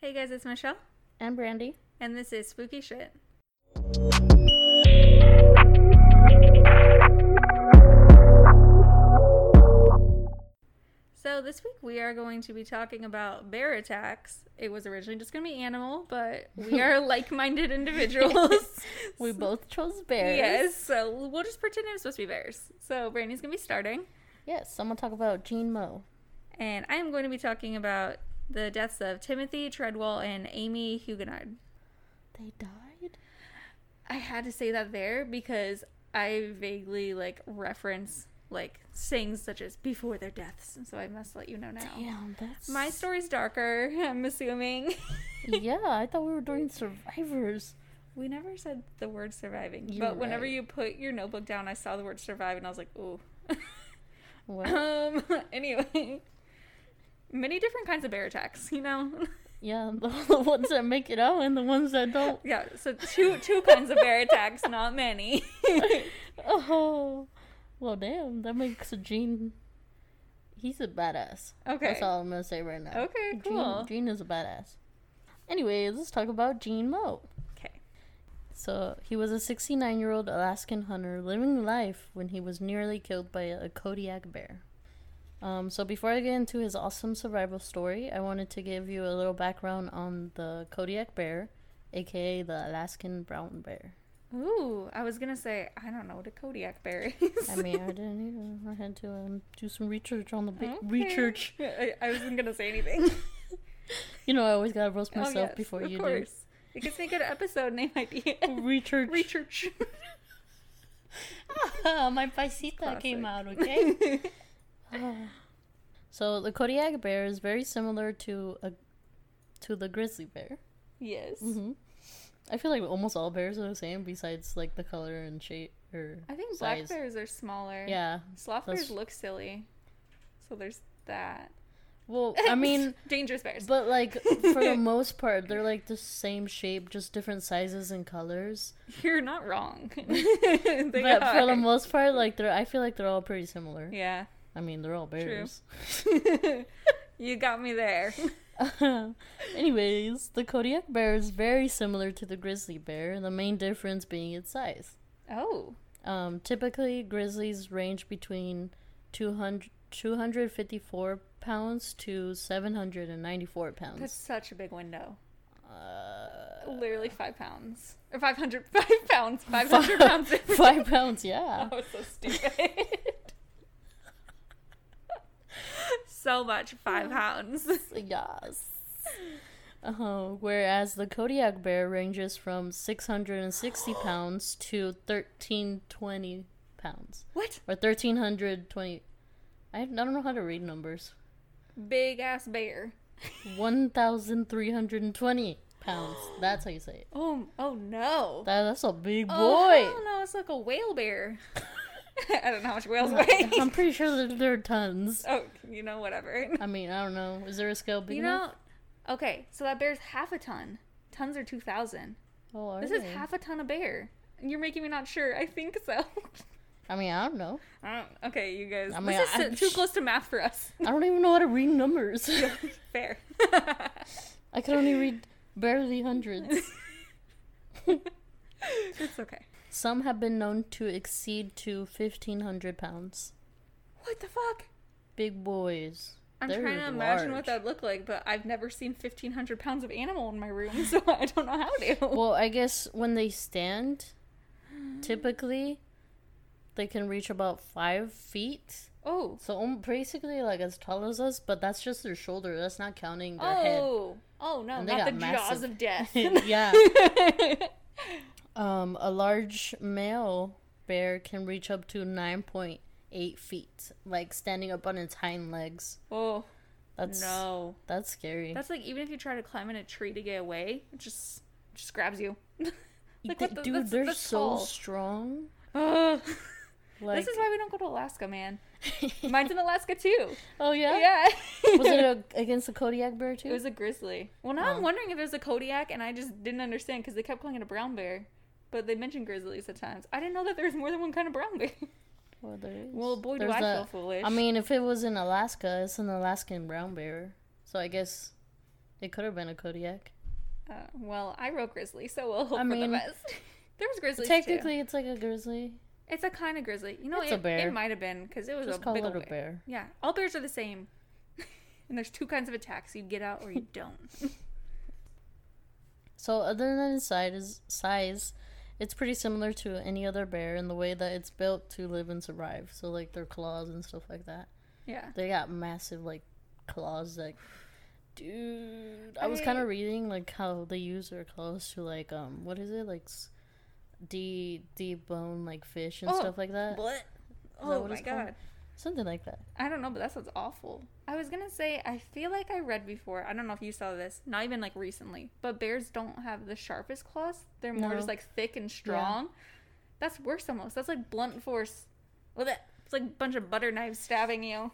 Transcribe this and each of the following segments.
Hey guys, it's Michelle, And Brandy. and this is Spooky Shit. So this week we are going to be talking about bear attacks. It was originally just going to be animal, but we are like-minded individuals. We both chose bears. Yes, so we'll just pretend it was supposed to be bears. So Brandy's going to be starting, Yes, I'm going to talk about Gene Moe. and I am going to be talking about the deaths of Timothy Treadwell and Amie Huguenard. They died? I had to say that there because I vaguely like reference like sayings such as before their deaths, and so I must let you know now. Damn, that's. My story's darker, I'm assuming. yeah, I thought we were doing survivors. we never said the word surviving, You're but whenever you put your notebook down, I saw the word survive and I was like, ooh. Well, um. Anyway, many different kinds of bear attacks, you know. yeah, the ones that make it out and the ones that don't. yeah. So two two kinds of bear attacks, not many. Oh. Well, damn, that makes Gene. He's a badass. okay. That's all I'm going to say right now. Okay. Cool. Gene, Jean is a badass. Anyway, let's talk about Gene Moe. Okay. So he was a 69 year old Alaskan hunter living life when he was nearly killed by a Kodiak bear. Um, so before I get into his awesome survival story, I wanted to give you a little background on the Kodiak bear, aka the Alaskan brown bear. Ooh, I was gonna say I don't know what a Kodiak bear is. I mean, I didn't either. I had to um, do some research on the big Okay. research. I, I wasn't gonna say anything. You know, I always gotta roast Oh, myself yes, before of you course. It gives me a good episode name idea. do. Research. Research. My paisita came out, okay? so the Kodiak bear is very similar to a to the grizzly bear. yes. hmm I feel like almost all bears are the same, besides like the color and shape or I think black bears are smaller. Yeah. Sloth that's- bears look silly. So there's that. Well, I mean, dangerous bears. but like for the most part, they're like the same shape, just different sizes and colors. You're not wrong. they but for the most part, like they're, I feel like they're all pretty similar. yeah. I mean, they're all bears. you got me there. Anyways, the Kodiak bear is very similar to the grizzly bear, the main difference being its size. Oh. Um, typically, grizzlies range between 200, 254 pounds to 794 pounds. That's such a big window. Uh, Literally five pounds. Or 500, five pounds. 500 pounds. five pounds, yeah. That was so stupid. So much, five pounds. Yes. Uh, whereas the Kodiak bear ranges from 660 pounds to 1320 pounds. What? Or 1320. I, I don't know how to read numbers. Big ass bear. 1,320 pounds. That's how you say it. Oh, oh no. That, that's a big boy. Oh, no, it's like a whale bear. I don't know how much whales weigh. I'm pretty sure that there are tons. oh, you know, whatever. I mean, I don't know. Is there a scale big You enough? know, okay, so that bear's half a ton. Tons are 2,000. Oh, are This is they? half a ton of bear. You're making me not sure. I think so. I mean, I don't know. I don't, okay, you guys. I mean, this is I- too close to math for us. I don't even know how to read numbers. Fair. I can only read barely hundreds. it's okay. Some have been known to exceed to 1,500 pounds. What the fuck? Big boys. I'm They're trying to imagine what that would look like, but I've never seen 1,500 pounds of animal in my room, so I don't know how to. Well, I guess when they stand, typically, they can reach about five feet. oh. So um, basically, like as tall as us, but that's just their shoulder. That's not counting their head. Oh. Oh, no, not the got jaws of death. yeah. Um, a large male bear can reach up to 9.8 feet, like standing up on its hind legs. oh, That's no. that's scary. That's like even if you try to climb in a tree to get away, it just just grabs you. like, Th- the- Dude, that's- they're that's so tall. strong. Like, this is why we don't go to Alaska, man. Mine's in Alaska too. oh yeah. Yeah. Was it a, against a Kodiak bear too? It was a grizzly. Well, now Oh. I'm wondering if it was a Kodiak, and I just didn't understand because they kept calling it a brown bear, but they mentioned grizzlies at times. I didn't know that there was more than one kind of brown bear. Well, there is. well, boy, do There's I a- feel foolish. I mean, if it was in Alaska, it's an Alaskan brown bear. So I guess It could have been a Kodiak. Uh, well, I wrote grizzly, so we'll hope I for mean, the best. there was grizzlies Technically, too. it's like a grizzly. It's a kind of grizzly. You know, It's a it, bear. it might have been because it was Just a call big it old a bear. bear. Yeah, all bears are the same. and there's two kinds of attacks: you get out or you don't. So, other than size, size, it's pretty similar to any other bear in the way that it's built to live and survive. So, like their claws and stuff like that. yeah. They got massive like claws. Like, dude, I was kind of reading like how they use their claws to like um, what is it like, s- de debone like fish and Oh, stuff like that. What? that Oh what my god. Something like that. I don't know, but that sounds awful. I was gonna say I feel like I read before. I don't know if you saw this. Not even like recently, but bears don't have the sharpest claws. They're more No. just like thick and strong. That's worse almost. That's like blunt force. Well, that it's like a bunch of butter knives stabbing you.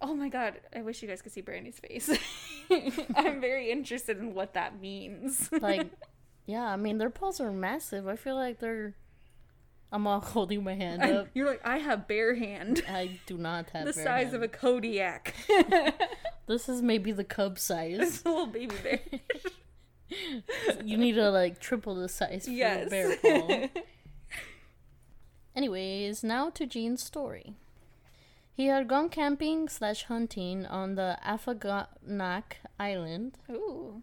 Oh my god! I wish you guys could see Brandy's face. I'm very interested in what that means. Like, yeah, I mean their paws are massive. I feel like they're. I'm all holding my hand I- up. you're like I have bare hand, I do not have the size hand. of a Kodiak. This is maybe the cub it's size. a little baby bear. you need to like triple the size for yes. a bear paw. Anyways, now to Gene's story. He had gone camping slash hunting on the Afognak Island, Ooh.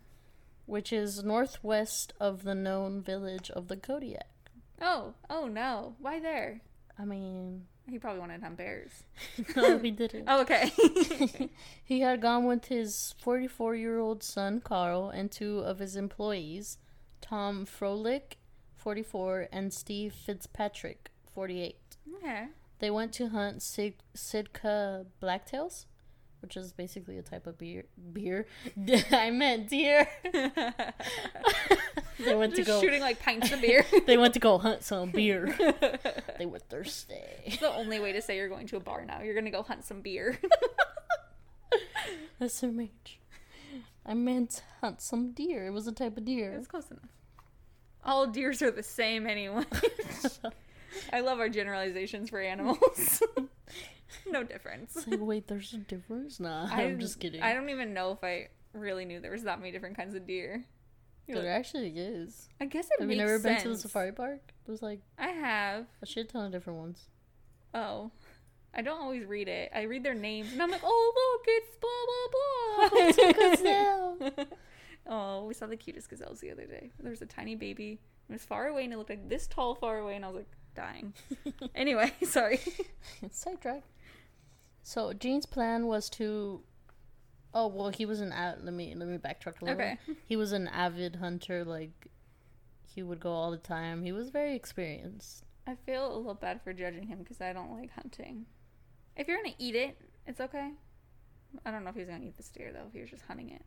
which is northwest of the known village of the Kodiak. Oh, oh no. Why there? I mean, He probably wanted to hunt bears. no, he didn't. Oh, okay. he had gone with his 44 year old son, Carl, and two of his employees, Tom Froelich, 44, and Steve Fitzpatrick, 48. okay. They went to hunt Sid- Sitka blacktails, which is basically a type of beer. Beer? I meant deer. they went to go. shooting like pints of beer. They went to go hunt some beer. they were thirsty. It's the only way to say you're going to a bar now. You're gonna go hunt some beer. SMH. I meant hunt some deer. It was a type of deer. it's close enough. All deers are the same anyway. I love our generalizations for animals. no difference. It's like, wait, there's a difference? Nah, I I'm just kidding. I don't even know if I really knew there was that many different kinds of deer. You're There like, actually is. I guess it Have makes you never sense. been to the safari park? There's like I have. a shit ton of different ones. Oh. I don't always read it. I read their names and I'm like, oh look, it's blah blah blah. Oh, it's a gazelle. oh, we saw the cutest gazelles the other day. There was a tiny baby. It was far away and it looked like this tall far away and I was like dying. anyway, sorry. Sidetrack. So Gene's plan was to. Oh well, he was an av- let me let me backtrack a little. Okay. He was an avid hunter. Like he would go all the time. He was very experienced. I feel a little bad for judging him because I don't like hunting. If you're gonna eat it, it's okay. I don't know if he's gonna eat the steer though. If he was just hunting it,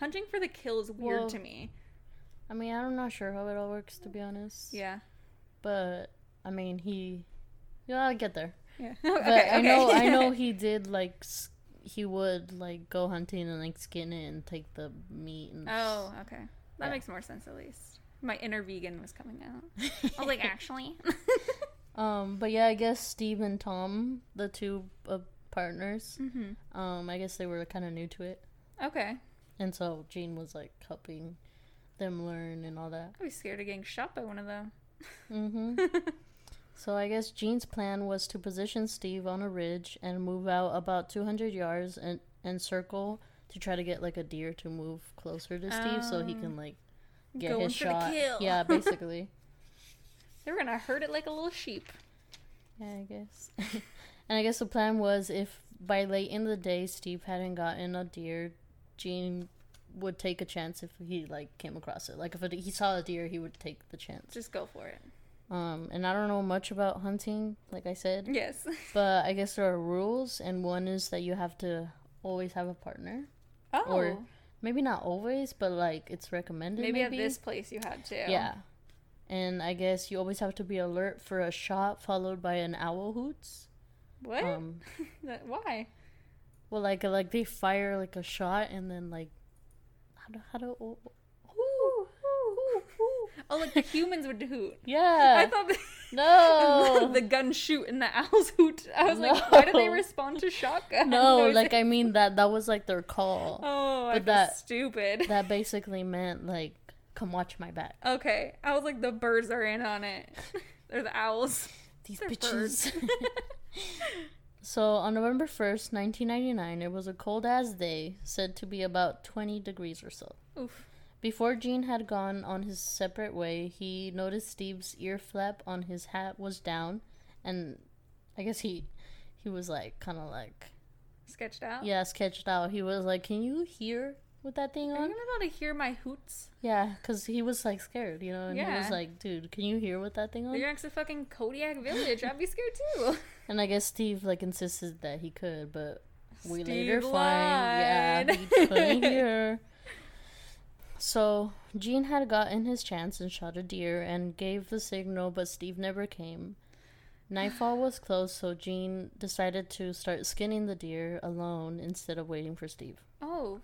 hunting for the kill is weird Well, to me. I mean, I'm not sure how it all works to be honest. Yeah, But I mean, he. Yeah, I'll get there. Yeah. But okay, I know, okay. I know he did like. He would like go hunting and like skin it and take the meat and. oh, okay. That Yeah. makes more sense at least. My inner vegan was coming out. I was like, actually. Um, but yeah, I guess Steve and Tom, the two uh, partners, mm-hmm. um, I guess they were kind of new to it, Okay. and so Gene was like helping them learn and all that. I'd be scared of getting shot by one of them. hmm so I guess Gene's plan was to position Steve on a ridge and move out about 200 yards and and circle to try to get like a deer to move closer to Steve so he can um, like get his shot. Yeah, basically. They were gonna hurt it like a little sheep. Yeah, I guess. and I guess the plan was if by late in the day Steve hadn't gotten a deer, Gene would take a chance if he like came across it. Like if it, he saw a deer, he would take the chance. Just go for it. Um, and I don't know much about hunting, like I said, Yes. but I guess there are rules, and one is that you have to always have a partner. Oh. Or Maybe not always, but like it's recommended. maybe, Maybe, at this place you had to. Yeah. And I guess you always have to be alert for a shot followed by an owl hoots. What? Um, Why? Well, like like they fire like a shot and then like how do how do Oh, like the humans would hoot. Yeah. I thought no. the gun shoot and the owls hoot. I was like, why do they respond to shotgun? no, like I mean that that was like their call. Oh, but that- stupid. That basically meant like come watch my back. Okay, I was like, the birds are in on it. They're the owls. These They're bitches. so on November 1st, 1999, it was a cold as day, said to be about 20 degrees or so. Oof. Before Gene had gone on his separate way, he noticed Steve's ear flap on his hat was down, and I guess he he was like kind of like Sketched out. yeah sketched out. He was like, "Can you hear with that thing on?" Are you on?" gonna be able to hear my hoots? Yeah, because he was like scared, you know, and he was like, "Dude, can you hear with that thing on?" You're next to fucking Kodiak Village. I'd be scared too. And I guess Steve like insisted that he could, but we Steve later find yeah he couldn't hear. So Gene had gotten his chance and shot a deer and gave the signal, but Steve never came. Nightfall was close, so Gene decided to start skinning the deer alone instead of waiting for Steve. Oh.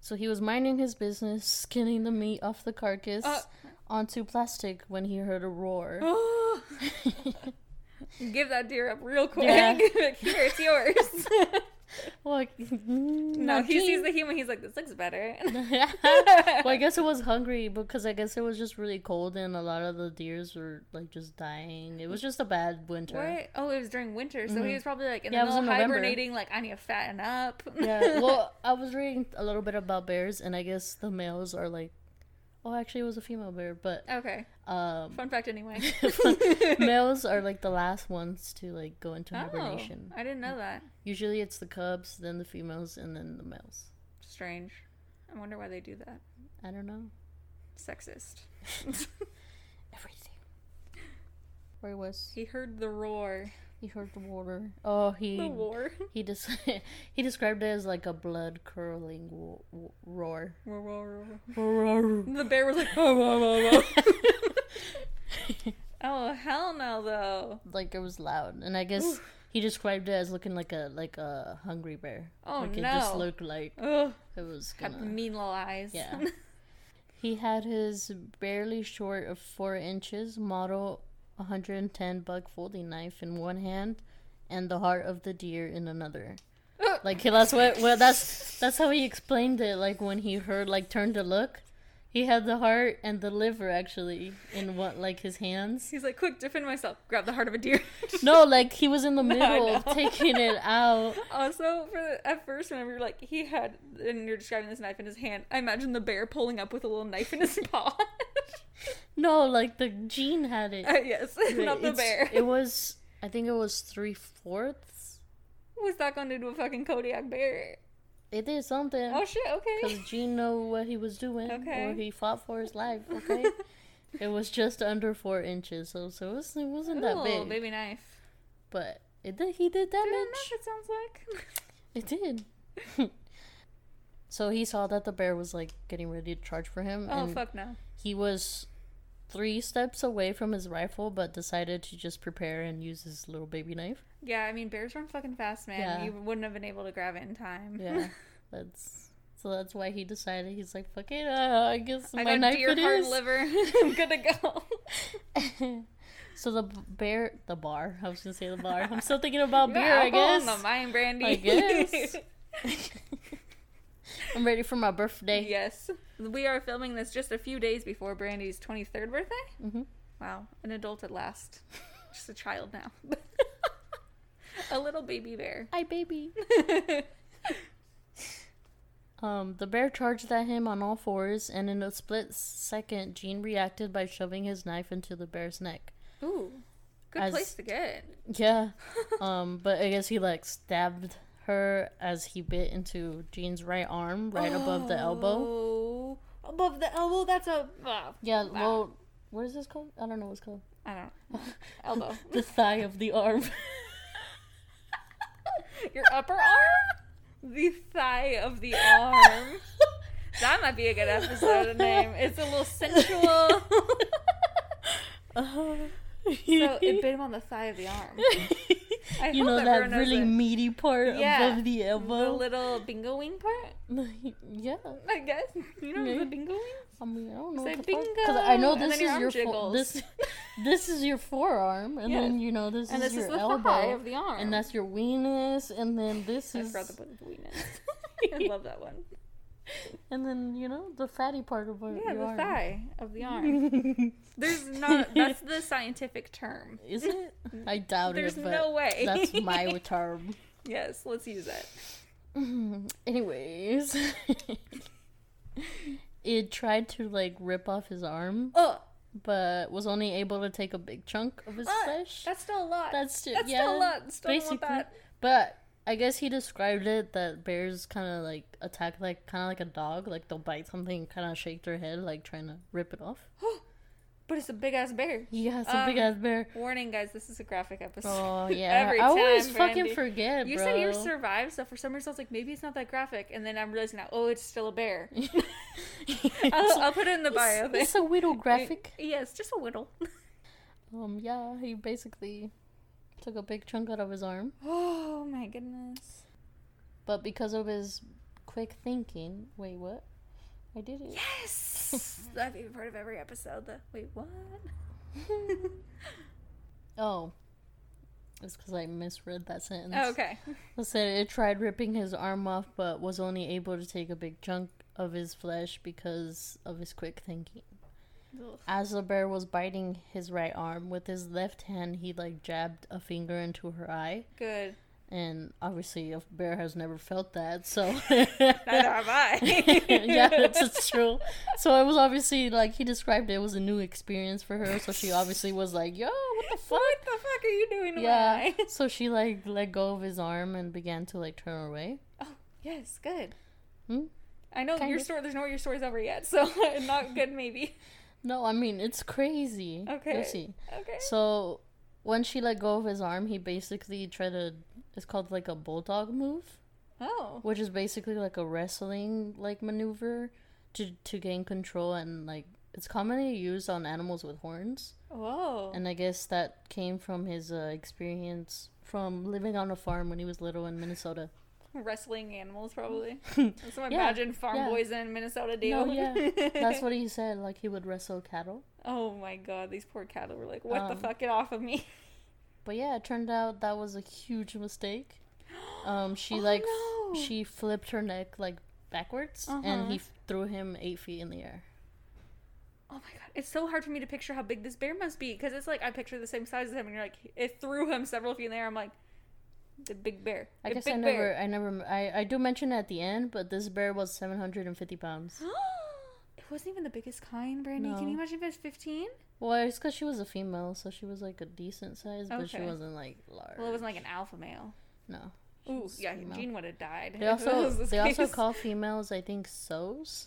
So he was minding his business, skinning the meat off the carcass Uh. onto plastic when he heard a roar. Give that deer up real quick. Yeah. Here, it's yours. like, no, he sees the human. He's like, this looks better. well, I guess it was hungry because I guess it was just really cold and a lot of the deers were like just dying. It was just a bad winter. What? Oh, it was during winter, so he Mhm. was probably like in Yeah, the was middle in November. hibernating. Like, I need to fatten up. Yeah. Well, I was reading a little bit about bears, and I guess the males are like, oh, actually, it was a female bear, but okay. um, Fun fact, anyway. males are like the last ones to like go into oh, hibernation. I didn't know that. Usually, it's the cubs, then the females, and then the males. Strange. I wonder why they do that. I don't know Sexist. everything. Where was he heard the roar. He? Heard the water. Oh, he The war. He des- he described it as like a blood curdling wo- wo- roar. Roar, roar, roar. The bear was like, oh, oh, oh, oh. oh, hell no, though. like it was loud, and I guess he described it as looking like a like a hungry bear. Oh, like it just looked like Ugh. it was Got gonna. mean little eyes. Yeah. He had his barely short of four inches model 110 buck folding knife in one hand, and the heart of the deer in another. Like that's what well that's that's how he explained it. Like when he heard like turned to look, he had the heart and the liver actually in what like his hands. He's like, quick, defend myself. Grab the heart of a deer. No, like he was in the No, middle of taking it out. Also, for the, at first, whenever you're like, he had, and you're describing this knife in his hand, I imagine the bear pulling up with a little knife in his paw. No, like the gene had it. Uh, yes, not the bear. It was I think it was three fourths. What's that going to do a fucking Kodiak bear? It did something. Oh shit, Okay. Because. Gene know what he was doing. Okay. Or he fought for his life, okay? it was just under four inches, so so it, was, it wasn't that big. baby knife. But it did he did damage. know, It sounds like. It did. so he saw that the bear was like getting ready to charge for him Oh fuck no. He was three steps away from his rifle but decided to just prepare and use his little baby knife. Yeah, I mean bears run fucking fast, man. Yeah. You wouldn't have been able to grab it in time. Yeah. that's so that's why he decided he's like fuck it, uh, I guess I my knife deer it heart is. liver. I'm good to go. so the bear, the bar. I was gonna say the bar. I'm still thinking about You beer. I guess. the mind, Brandy. I guess. I'm ready for my birthday. yes. We are filming this just a few days before Brandy's 23rd birthday. Mhm. Wow, an adult at last. Just a child now. a little baby bear. Hi, baby. Um, the bear charged at him on all fours, and in a split second, Gene reacted by shoving his knife into the bear's neck. Ooh, good As- place to get. Yeah. um, but I guess he like stabbed her as he bit into Gene's right arm, right above the elbow. Above the elbow. That's a. ah, Yeah. Wow. Well, what is this called? I don't know what's called. I don't know. Elbow. The thigh of the arm. Your upper arm. The thigh of the arm. That might be a good episode name. It's a little sensual. Uh, so it bit him on the thigh of the arm. I you know that really meaty part Yeah, above the elbow, the little bingo wing part. yeah. I guess you know Yeah. the bingo wing. I mean, I don't know Say fuck. Because I know this then your is your fo- this this is your forearm, and Yeah. then you know this And is this your is the elbow, of the arm. and that's your weenus, and then this I is, forgot to put the weenus. I love that one. And then you know the fatty part of your Yeah, the arm. thigh of the arm. There's not. That's the scientific term. Is it? I doubt There's it, but no way. that's my term. yes, let's use it. Anyways, it tried to like rip off his arm, Oh, but was only able to take a big chunk of his Ah, flesh. that's still a lot. That's still That's yeah, still a lot. Still basically. that. But I guess he described it that bears kind of like attack like kind of like a dog, like they'll bite something, kind of shake their head, like trying to rip it off. But it's a big ass bear. Yeah, it's a big Um, ass bear. Warning, guys. This is a graphic episode. Oh yeah, every I always fucking forget, You bro. said you survived, so for some reason I was like, maybe it's not that graphic, and then I'm realizing now, oh, it's still a bear. I'll, I'll put it in the bio. It's, it's a little graphic. Yes, just a whittle. Um, yeah, he basically took a big chunk out of his arm, Oh my goodness. but because of his quick thinking, wait, what? I did it. Yes, my favorite part of every episode. The wait, what? Oh, it's because I misread that sentence. Oh, okay. It said it tried ripping his arm off, but was only able to take a big chunk of his flesh because of his quick thinking. Ugh. As the bear was biting his right arm, with his left hand, he like jabbed a finger into her eye. Good. And obviously, a bear has never felt that, so. Neither have I. yeah, it's, true. So it was obviously like he described it, it was a new experience for her. So she obviously was like, "Yo, what the fuck?" What the fuck are you doing Yeah. So she like let go of his arm and began to like turn away. Oh, yes, good. Hmm? I know Kind your story. There's no your story's over yet, so not good. Maybe. No, I mean it's crazy. Okay. You'll see. Okay. So when she let go of his arm, he basically tried to. It's called like a bulldog move, Oh. which is basically like a wrestling like maneuver to to gain control and like it's commonly used on animals with horns. Whoa. And I guess that came from his uh, experience from living on a farm when he was little in Minnesota. Wrestling animals, probably. That's what I Yeah, imagine farm yeah. boys in Minnesota do. No, yeah, that's what he said. Like he would wrestle cattle. Oh my god, these poor cattle were like, "What the Um, fuck? Get off of me!" But yeah, it turned out that was a huge mistake. Um, she Oh, like no. she flipped her neck like backwards, and Uh-huh. he f- threw him eight feet in the air. Oh my god, it's so hard for me to picture how big this bear must be because it's like I picture the same size as him, and you're like, it threw him several feet in the air. I'm like, the big bear. I the guess I bear. never, I never, I, I do mention it at the end, but this bear was seven hundred and fifty pounds. it wasn't even the biggest kind, Brandy. Can No. you imagine if it was 15? Well, it's because she was a female, so she was like a decent size, but she wasn't like large. Well, it wasn't like an alpha male. no. Ooh, yeah, female. Gene would have died. They also they also call females, I think, sows.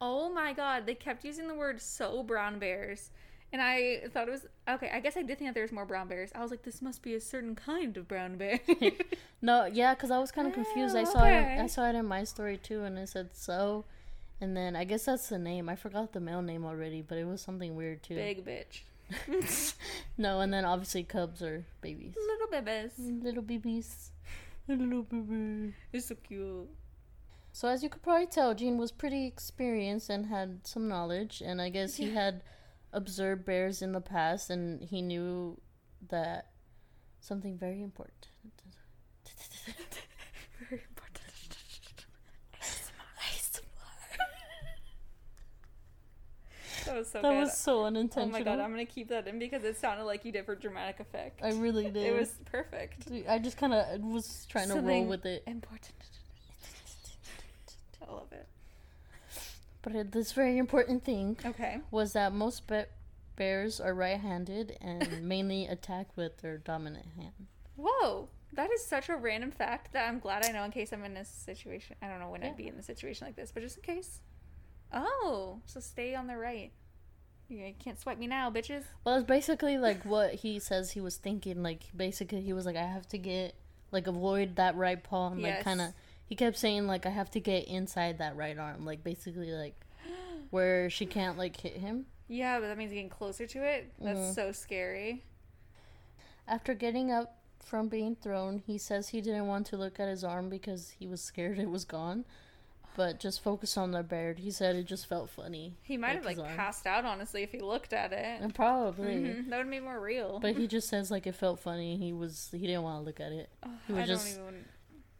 Oh my god, they kept using the word so brown bears. And I thought it was okay. I guess I did think that there was more brown bears. I was like, this must be a certain kind of brown bear. No, yeah, because I was kind of oh, confused. I Oh, saw it. okay. I saw it in my story too, and it said so, and then I guess that's the name. I forgot the male name already, but it was something weird too. Big bitch. No, and then obviously cubs are babies, Little babies. little babies, little baby. It's so cute. So as you could probably tell, Gene was pretty experienced and had some knowledge, and I guess he had observed bears in the past, and he knew that something very important. Very important. That was so That was so oh unintentional. my god, I'm gonna keep that in because it sounded like you did for dramatic effect. I really did. It was perfect. I just kind of was trying to roll with it. Important. I love it. But this very important thing Okay. was that most be- bears are right-handed and mainly attack with their dominant hand. Whoa, that is such a random fact that I'm glad I know in case I'm in a situation. I don't know when Yeah. I'd be in a situation like this, but just in case. Oh, so stay on the right. You can't swipe me now, bitches. Well, it's basically like what he says he was thinking. Like basically, he was like, I have to get like avoid that right paw and like kind of. He kept saying like I have to get inside that right arm, like basically like where she can't like hit him. Yeah, but that means getting closer to it. That's Mhm. so scary. After getting up from being thrown. He says he didn't want to look at his arm because he was scared it was gone. But just focus on the bear. He said it just felt funny. He might have like passed out honestly if he looked at it. And probably. Mhm, That would be more real. But he just says like it felt funny. He was he didn't want to look at it. Ugh, he was I just- don't even.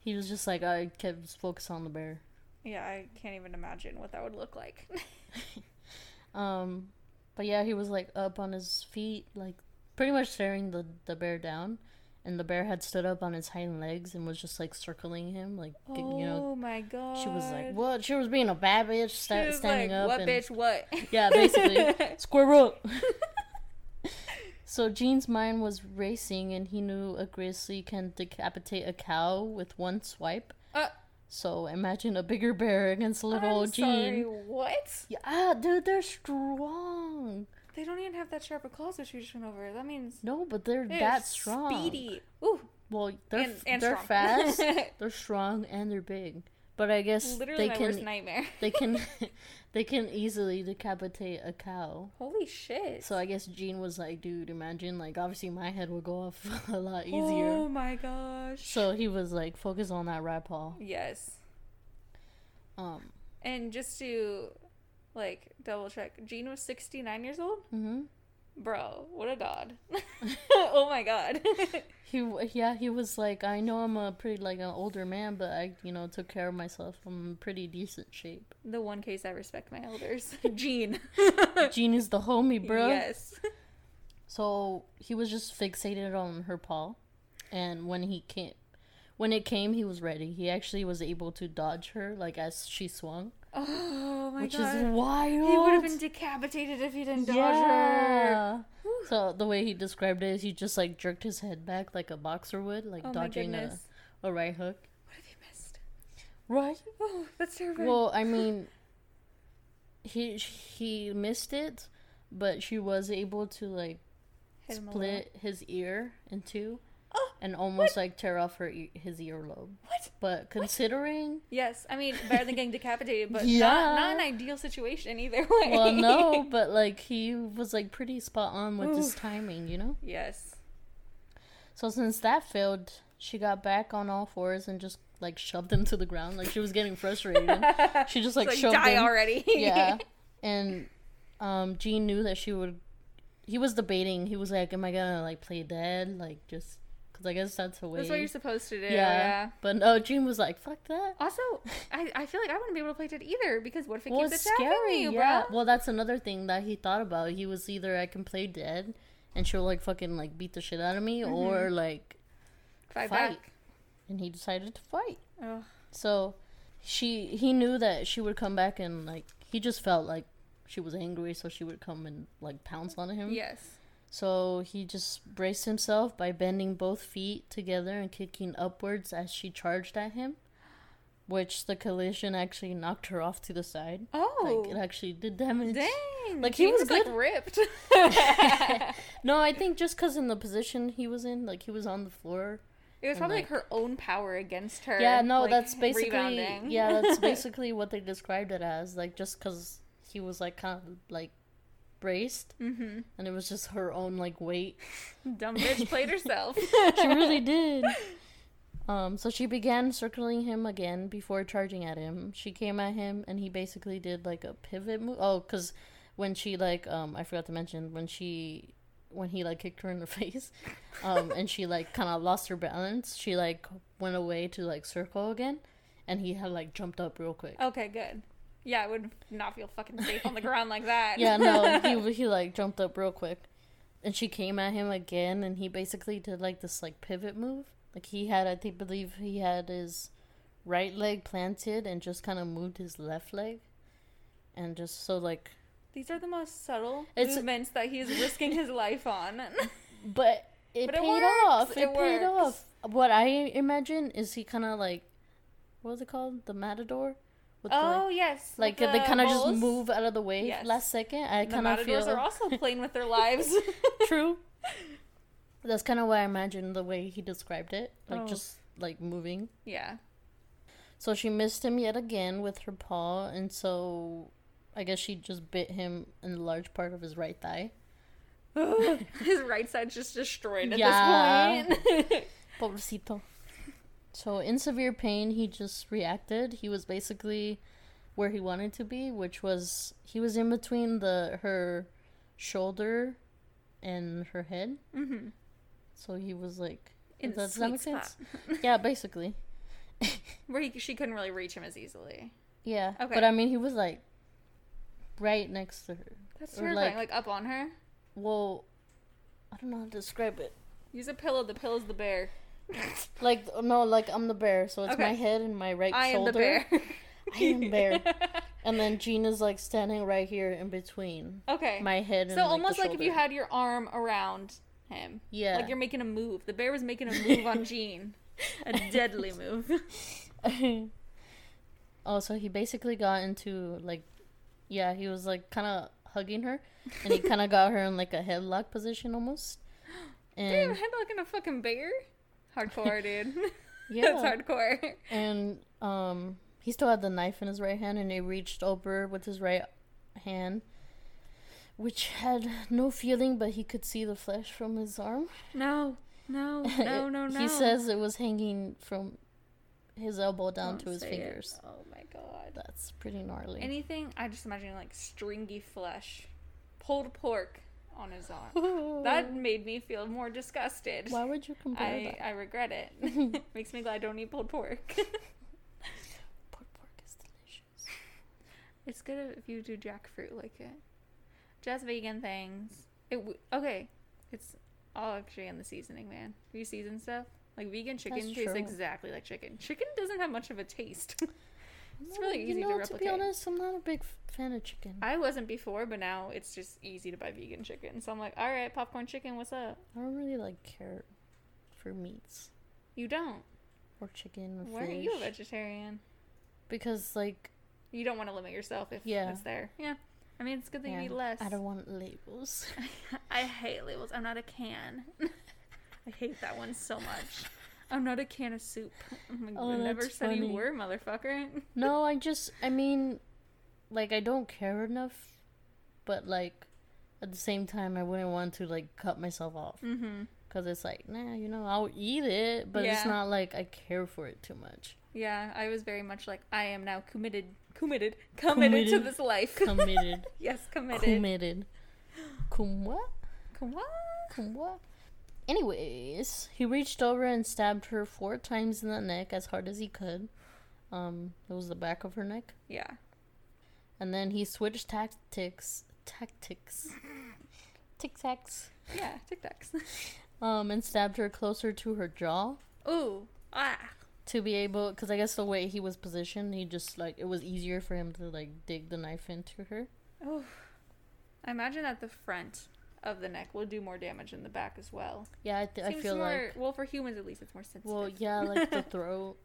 He was just like I kept focus on the bear. Yeah, I can't even imagine what that would look like. Um, but yeah, he was like up on his feet, like pretty much staring the the bear down, and the bear had stood up on its hind legs and was just like circling him, like oh you know. Oh my god. She was like, "What?" She was being a bad bitch, sta- standing like, up. What and, bitch? What? Yeah, basically, square up. so Gene's mind was racing, and he knew a grizzly can decapitate a cow with one swipe. Uh, So imagine a bigger bear against a little I'm old sorry. What? Yeah, dude, they're strong. They don't even have that sharp of claws that we just went over. That means No, but they're they're that strong. Speedy. Ooh, Well, they're and, and they're strong. fast, they're strong, and they're big. But I guess Literally they can nightmare. they can they can easily decapitate a cow. Holy shit. So I guess Gene was like, dude, imagine like obviously my head would go off a lot easier. Oh my gosh. So he was like, focus on that rat paw. yes. Um. And just to like double check, Gene was 69 years old? hmm Bro, what a god. oh my god. He yeah he was like, I know I'm a pretty like an older man, but I you know took care of myself. I'm in pretty decent shape. the one case I respect my elders. Gene. Gene is the homie, bro. Yes. So he was just fixated on her paw, and when he came, when it came, he was ready. He actually was able to dodge her, like as she swung, Oh my gosh. which god. is wild. he would have been decapitated if he didn't dodge her. yeah. So the way he described it is he just like jerked his head back like a boxer would, like Oh dodging a, a right hook. What have you missed? Right. Oh, that's terrifying. Well, I mean, he he missed it, but she was able to like Hit him a little. split his ear in two and almost like tear off her e- his earlobe. what? But considering, Yes, I mean better than getting decapitated, but Yeah. not not an ideal situation either way. well, no, but like he was like pretty spot on with his timing, you know. yes. So since that failed, she got back on all fours and just like shoved him to the ground. Like she was getting frustrated. she just like, It's shoved die him. already. yeah, and um, Gene knew that she would. He was debating. He was like, "Am I gonna like play dead? Like just because I guess that's the way." That's what you're supposed to do. yeah. Yeah. But no, Gene was like, "Fuck that." Also, I, I feel like I wouldn't be able to play dead either because what if it Well, keeps attacking scary. me, yeah. bro? Well, that's another thing that he thought about. He was either I can play dead, and she'll like fucking like beat the shit out of me, mm-hmm. or like Fight, fight. back. and he decided to fight. Ugh. So she he knew that she would come back and like he just felt like she was angry, so she would come and like pounce on him. Yes. So he just braced himself by bending both feet together and kicking upwards as she charged at him, which the collision actually knocked her off to the side. Oh. Like it actually did damage. Dang. Like, he was like good. ripped. No, I think just because in the position he was in, like he was on the floor. It was probably like- like her own power against her. yeah, no, like, that's basically rebounding. yeah, that's basically what they described it as. Like just because he was like kind of like braced, mm-hmm. and it was just her own like weight. Dumb bitch played herself. she really did. Um, so she began circling him again before charging at him. She came at him, and he basically did like a pivot move. Oh, because when she like um, I forgot to mention when she when he like kicked her in the face, um, and she like kind of lost her balance. She like went away to like circle again, and he had like jumped up real quick. Okay, good. Yeah, I would not feel fucking safe on the ground like that. Yeah, no, he he like jumped up real quick, and she came at him again, and he basically did like this like pivot move. Like he had, I think, believe he had his right leg planted and just kind of moved his left leg, and just so like, These are the most subtle It's- movements that he's risking his life on. but it But paid works, off. It, it paid works. off. What I imagine is he kind of like, what was it called? The matador. Oh yes, like with they kind of just move out of the way Yes. last second. I The kind of feel are also playing with their lives. True. That's kind of why I imagine the way he described it, like Oh. just like moving. yeah. So she missed him yet again with her paw, and so I guess she just bit him in a large part of his right thigh, His right side's just destroyed at Yeah. this point. Pobrecito. So in severe pain, he just reacted. He was basically where he wanted to be, which was he was in between the her shoulder and her head. mm-hmm. So he was like, In does the that make sweet sense? yeah, basically. Where he, she couldn't really reach him as easily. Yeah. Okay. But I mean, he was like right next to her. That's Or, terrifying. like- Like, up on her. Well, I don't know how to describe it. Use a pillow. The pillow's the bear. Like no, like I'm the bear, so it's Okay. my head and my right I am shoulder. the bear. I am bear. And then Gina's like standing right here in between okay. my head and so like, almost like if you had your arm around him. Yeah. Like you're making a move. The bear was making a move on Gene. A deadly move. oh, so he basically got into like, yeah, he was like kind of hugging her, and he kind of got her in like a headlock position almost. And Damn, And headlock in a fucking bear? Hardcore, dude. yeah, That's hardcore. and um, he still had the knife in his right hand, and he reached over with his right hand, which had no feeling, but he could see the flesh from his arm. No, no, no, no, no. he says it was hanging from his elbow down Don't to his say it. fingers. Oh my god. That's pretty gnarly. Anything, I just imagine like stringy flesh. Pulled pork on his arm. That made me feel more disgusted. Why would you compare I, that? I regret it. Makes me glad I don't eat pulled pork. Pork pork is delicious. it's good if you do jackfruit like it. Just vegan things. It w- okay. It's all actually in the seasoning, man. If you season stuff, like vegan chicken That's tastes true. exactly like chicken. Chicken doesn't have much of a taste. It's really easy you to know, to, replicate. be honest, I'm not a big fan of chicken. I, wasn't before, but now it's just easy to buy vegan chicken. So I'm like, all right, popcorn chicken, what's up? I don't really like care for meats You don't. or chicken or Why fish. aren't you a vegetarian? Because like, You don't want to limit yourself if Yeah. it's there. Yeah. I mean, it's good that yeah, you eat less. I don't want labels. I hate labels. I'm not a can. I hate that one so much. I'm not a can of soup. I'm like, Oh, I never said you were, motherfucker. no, I just, I mean, like I don't care enough, but like at the same time, I wouldn't want to like cut myself off Mm-hmm. because it's like, nah, you know, I'll eat it, but it's not like I care for it too much. Yeah, I was very much like, I am now committed, committed, committed, to this life. Committed. yes, committed. Committed. Cum what? Come on. Cum what? Anyways, he reached over and stabbed her four times in the neck as hard as he could. Um, it was the back of her neck. Yeah. And then he switched tactics. Tactics. Tic tacs. Yeah, Tic Tacs. Um, and stabbed her closer to her jaw Ooh. Ah. to be able, because I guess the way he was positioned, he just like it was easier for him to like dig the knife into her. Oh. I imagine at the front of the neck will do more damage in the back as well. Yeah, I, th- I feel more, like. well, for humans at least, it's more sensitive. Well, yeah, like the throat.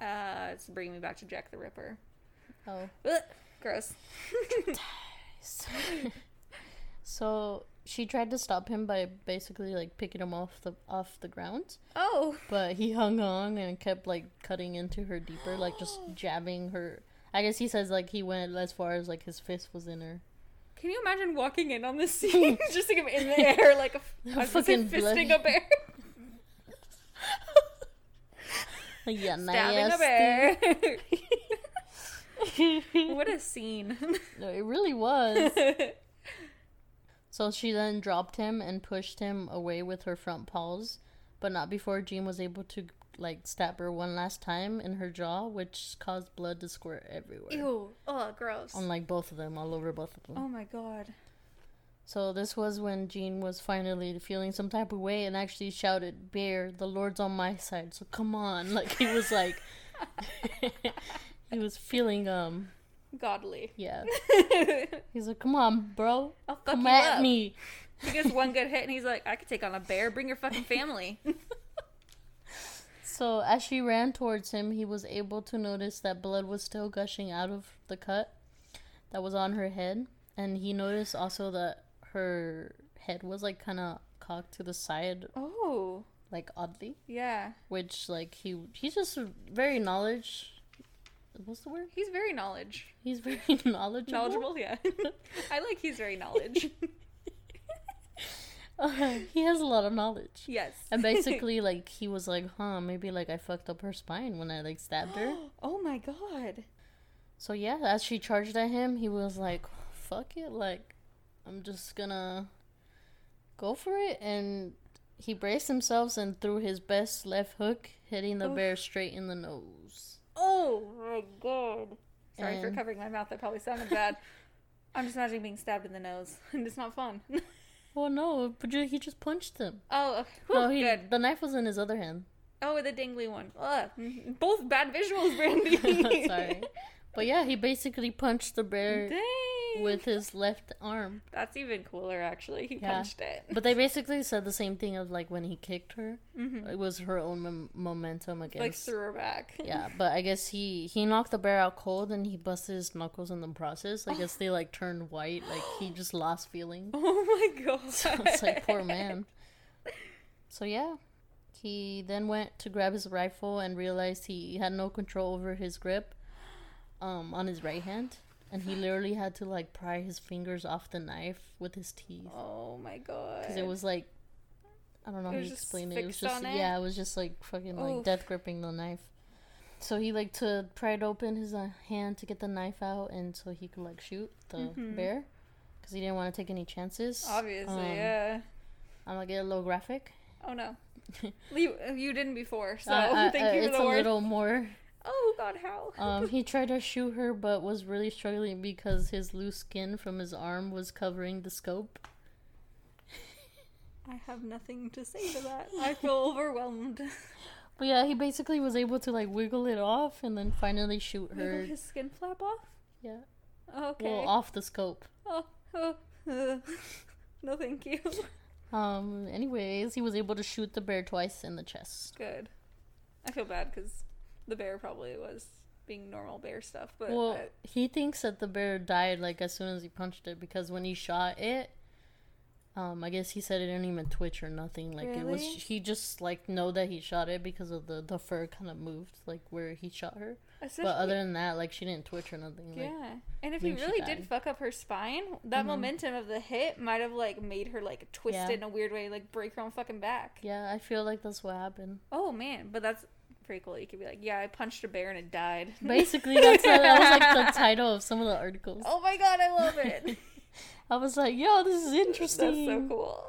uh, it's bringing me back to Jack the Ripper. Oh. Ugh, gross. so she tried to stop him by basically like picking him off the off the ground, Oh. but he hung on and kept like cutting into her deeper, like just jabbing her. I guess he says like he went as far as like his fist was in her. Can you imagine walking in on this scene? Just like him in the air, like a, Fucking fisting bloody- a bear. Yeah, Stabbing a bear. what a scene. no, it really was. So she then dropped him and pushed him away with her front paws, but not before Gene was able to like stab her one last time in her jaw, which caused blood to squirt everywhere. Ew. Oh, gross. On like both of them, all over both of them. Oh my god. So this was when Gene was finally feeling some type of way and actually shouted, "Bear, the Lord's on my side, so come on!" Like he was like, he was feeling um, Godly. yeah. He's like, "Come on, bro, I'll come at up. me." He gets one good hit and he's like, I could take on a bear. Bring your fucking family. So as she ran towards him, he was able to notice that blood was still gushing out of the cut that was on her head, and he noticed also that her head was like kind of cocked to the side, oh. like oddly. Yeah. which like he he's just very knowledge what's the word He's very knowledge. he's very knowledgeable Knowledgeable, yeah. I like he's very knowledge. he has a lot of knowledge. Yes. And basically, like he was like, "Huh, maybe like I fucked up her spine when I like stabbed her." oh my god. So yeah, as she charged at him, he was like, "Fuck it, like I'm just gonna go for it." And he braced himself and threw his best left hook, hitting the Oof. bear straight in the nose. Oh my god. Sorry for covering my mouth. That probably sounded bad. I'm just imagining being stabbed in the nose, and it's not fun. Oh no, but he just punched him. oh, uh, okay. Whew, No, he good. the knife was in his other hand. Oh, the dingly one. Ugh. Mm-hmm. Both bad visuals, Brandy. Sorry, but yeah, he basically punched the bear Dang. With his left arm. That's even cooler, actually. He Yeah. punched it. But they basically said the same thing of like when he kicked her, Mhm. it was her own mom- momentum Like threw her back. yeah, but I guess he he knocked the bear out cold and he busted his knuckles in the process. I guess they like turned white, like he just lost feeling. Oh my god. So it's like poor man. So yeah, he then went to grab his rifle and realized he had no control over his grip, um, on his right hand, and he literally had to like pry his fingers off the knife with his teeth Oh my god. because it was like. I don't know It how just explain it. It was just it? yeah, it was just like fucking like death gripping the knife. So he like to pried open his uh, hand to get the knife out, and so he could like shoot the Mhm. bear, because he didn't want to take any chances. Obviously, Um, yeah. I'm gonna get a little graphic. Oh no. you, you didn't before, so Uh, uh, thank uh, you for it's a word. little more. Oh god, how? Um, he tried to shoot her, but was really struggling because his loose skin from his arm was covering the scope. I have nothing to say to that. I feel overwhelmed. But yeah, he basically was able to like wiggle it off and then finally shoot Wiggle her. his skin flap off? Yeah, Okay. well, off the scope. Oh, oh, uh, no thank you. Um, anyways, he was able to shoot the bear twice in the chest. Good. I feel bad because the bear probably was being normal bear stuff, but Well, uh, he thinks that the bear died like as soon as he punched it because when he shot it, um, I guess he said it didn't even twitch or nothing. Like it was, he just like know that he shot it because of the the fur kind of moved like where he shot her. especially, But other than that, like she didn't twitch or nothing. Like, yeah. And if he really did fuck up her spine, that Mhm. momentum of the hit might have like made her like twist Yeah. in a weird way, like break her own fucking back. yeah, I feel like that's what happened. Oh man, but that's cool. You could be like, yeah, I punched a bear and it died. Basically, that's that was like the title of some of the articles. Oh my god, I love it. I was like, yo, this is interesting. That's so cool.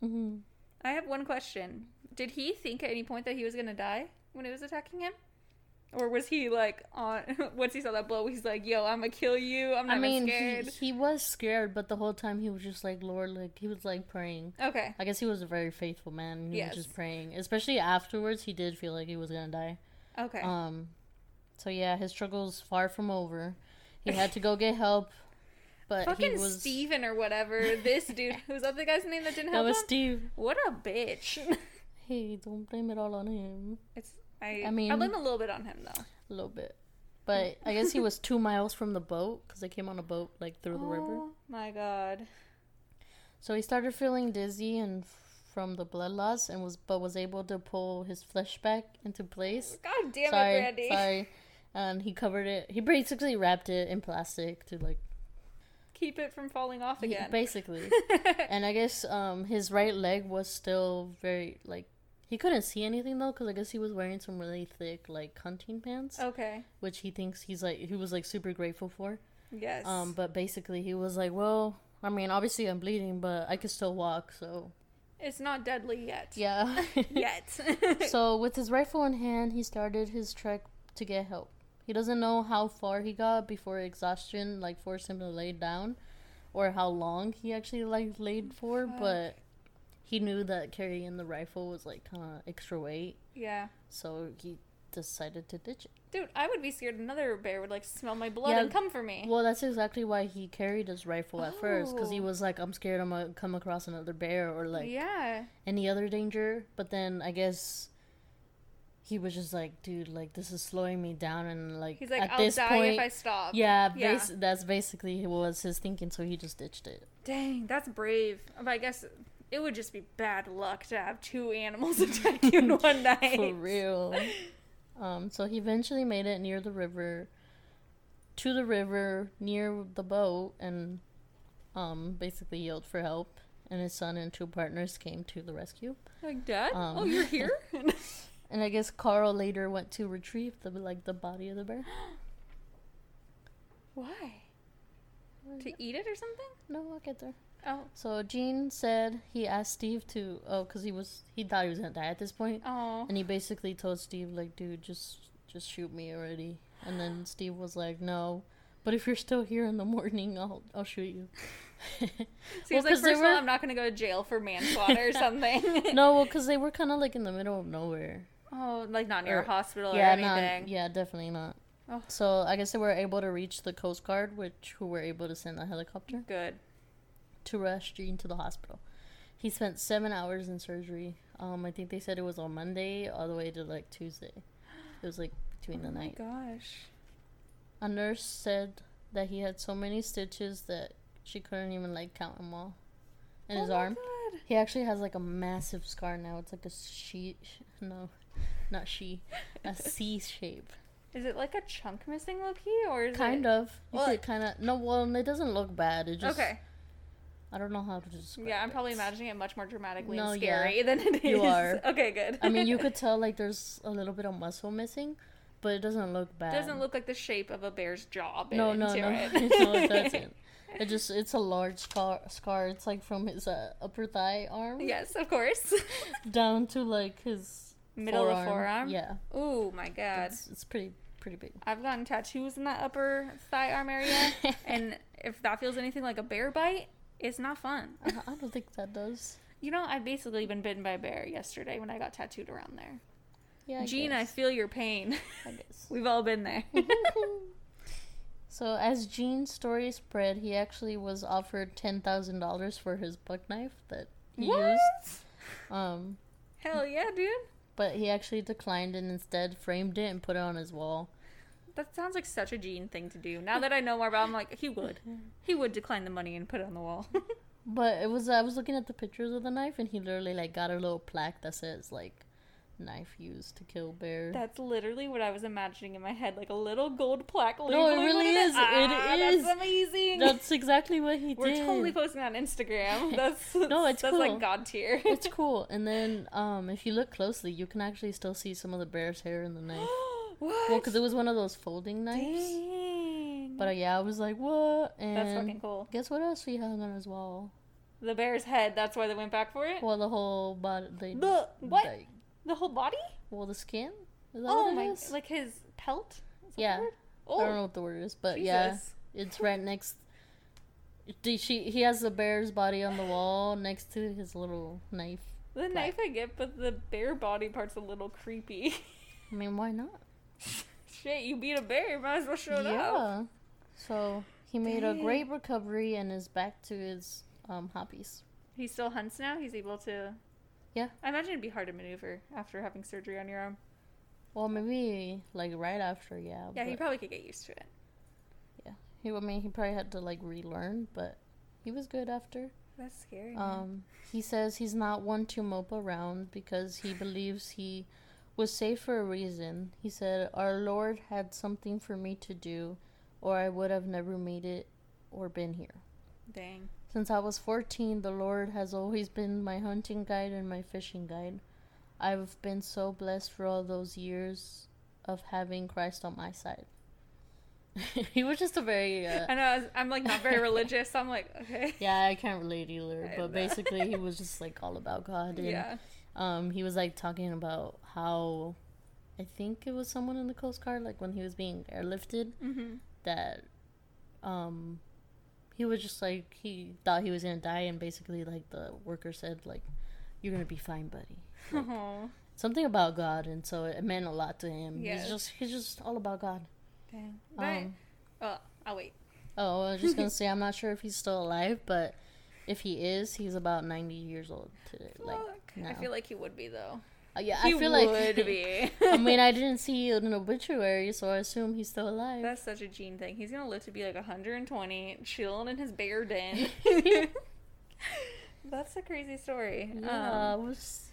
hmm I have one question. Did he think at any point that he was gonna die when it was attacking him? Or was he like on once he saw that blow, he's like, Yo, I'm gonna kill you, I'm not I mean, scared. he, he was scared, but the whole time he was just like, Lord, like he was like praying. Okay. I guess he was a very faithful man. He Yes. was just praying, especially afterwards. He did feel like he was gonna die. Okay. Um, so yeah, his struggles far from over. He had to go get help, but Fucking he was Steven or whatever. This dude who's that the guy's name that didn't help. that was him? Steve. What a bitch. Hey, don't blame it all on him. it's I I mean- I blame a little bit on him though. A little bit, but I guess he was two miles from the boat because they came on a boat like through the river. Oh my god. So he started feeling dizzy and from the blood loss, and was but was able to pull his flesh back into place. God damn sorry, it, Brandy. sorry. And he covered it. He basically wrapped it in plastic to like Keep it from falling off he- again. basically. and I guess um his right leg was still very like he couldn't see anything though because I guess he was wearing some really thick like hunting pants, okay. which he thinks he's like he was like super grateful for. Yes. Um, but basically he was like, well, I mean, obviously I'm bleeding, but I can still walk, so it's not deadly yet. yeah. Yet. so with his rifle in hand, he started his trek to get help. He doesn't know how far he got before exhaustion like forced him to lay down, or how long he actually like laid for, Fuck. but he knew that carrying the rifle was like kind of extra weight, yeah. so he decided to ditch it. Dude, I would be scared another bear would like smell my blood Yeah, and come for me. Well, that's exactly why he carried his rifle at first, because he Oh. was like, "I'm scared I'm gonna come across another bear or like yeah. any other danger." But then I guess he was just like, "Dude, like this is slowing me down," and like He's like, at I'll this die point, if I stop. yeah, Yeah. bas- that's basically what was his thinking. So he just ditched it. Dang, that's brave. But I guess it would just be bad luck to have two animals attack you in one night. For real. Um, so he eventually made it near the river, to the river near the boat, and um, basically yelled for help. and his son and two partners came to the rescue. Like, Dad? Um, oh, you're here? And I guess Carl later went to retrieve the like the body of the bear. Why? To eat it or something? No, I'll get there. Oh. So Gene said he asked Steve to oh because he was he thought he was gonna die at this point, Oh. and he basically told Steve like, dude, just just shoot me already. And then Steve was like, no, but if you're still here in the morning, I'll I'll shoot you. So Well, like, first of all, were- I'm not to go to jail for manslaughter or something. no, well, because they were kind of like in the middle of nowhere. Oh, like not near Or- a hospital yeah, or anything. not yeah, definitely not. Oh. So I guess they were able to reach the Coast Guard, which who were able to send a helicopter Good. To rush Gene to the hospital. He spent seven hours in surgery. Um, I think they said it was on Monday all the way to like Tuesday. It was like between the oh night. gosh. A nurse said that he had so many stitches that she couldn't even like count them all in oh his my arm. God. He actually has like a massive scar now. It's like a she, no, not she, a C shape. Is it like a chunk missing, Loki, or is Kind it... of. You Well, kind of. No, well, it doesn't look bad. It just. Okay. I don't know how to describe. Yeah, I'm probably it. imagining it much more dramatically No, and yeah. scary than it is. You are. Okay, good. I mean, you could tell like there's a little bit of muscle missing, but it doesn't look bad. It doesn't look like the shape of a bear's jaw. No, no, into no, It. no, it doesn't. It just it's a large scar. Scar. It's like from his uh, upper thigh arm yes, of course. down to like his Middle of forearm. Yeah, Oh my god. it's, it's pretty pretty big. I've gotten tattoos in that upper thigh arm area, and if that feels anything like a bear bite, it's not fun. I I don't think that does. You know, I've basically been bitten by a bear yesterday when I got tattooed around there. Yeah, I Gene, I feel your pain. I guess. We've all been there. So as Gene's story spread, he actually was offered ten thousand dollars for his buck knife that he what? used. Um, Hell yeah, dude. but he actually declined and instead framed it and put it on his wall. That sounds like such a Gene thing to do. Now that I know more about him, like, he would. He would decline the money and put it on the wall. But it was I was looking at the pictures of the knife and he literally like got a little plaque that says like knife used to kill bear. That's literally what I was imagining in my head, like a little gold plaque. No, it really it is. Ah, is. That's amazing. That's exactly what he did. We're totally posting on Instagram. That's No, it's that's cool. like god tier. it's cool. And then um if you look closely, you can actually still see some of the bear's hair in the knife. what? Well, because it was one of those folding knives. Dang. But uh, yeah, I was like, what? And that's fucking cool. guess what else we hung on his wall? The bear's head. That's why they went back for it. Well, the whole body. The, The- what? The whole body? well, the skin. Oh my! is? Like his pelt? Is that the Yeah. word? I don't know Oh, what the word is, but yeah, it's right next. She? He has the bear's body on the wall next to his little knife. The knife I get, but the bear body part's a little creepy. I mean, why not? Shit, you beat a bear, you might as well show it yeah. up. So he made a great recovery and is back to his um hobbies. He still hunts now. He's able to. Yeah. I imagine it'd be hard to maneuver after having surgery on your arm. Well, maybe like right after, yeah. Yeah, he probably could get used to it. Yeah, he, I mean, he probably had to like relearn, but he was good after. That's scary. man. Um, he says he's not one to mope around because he believes he was saved for a reason. He said, Our Lord had something for me to do, or I would have never made it or been here. Dang. Since I was 14, the Lord has always been my hunting guide and my fishing guide. I've been so blessed for all those years of having Christ on my side. he was just a very uh, I know. I was, I'm like not very religious. So I'm like, okay. yeah, I can't relate either. But basically, he was just like all about God. And, Yeah. Um, he was like talking about how, I think it was someone in the Coast Guard, like when he was being airlifted, Mm-hmm. that, um, he was just like he thought he was gonna die, and basically like the worker said like, "You're gonna be fine, buddy." Like, something about God, and so it meant a lot to him. Yes. He's just he's just all about God. Dang. Right. Um, oh, I'll wait. Oh, I was just gonna say I'm not sure if he's still alive, but if he is, he's about 90 years old today. Like, Fuck. I feel like he would be though. Uh, yeah, he I feel would like be. I mean, I didn't see an obituary, so I assume he's still alive. That's such a Gene thing. He's gonna live to be like 120, chilling in his bear den. That's a crazy story. yeah, Um, was.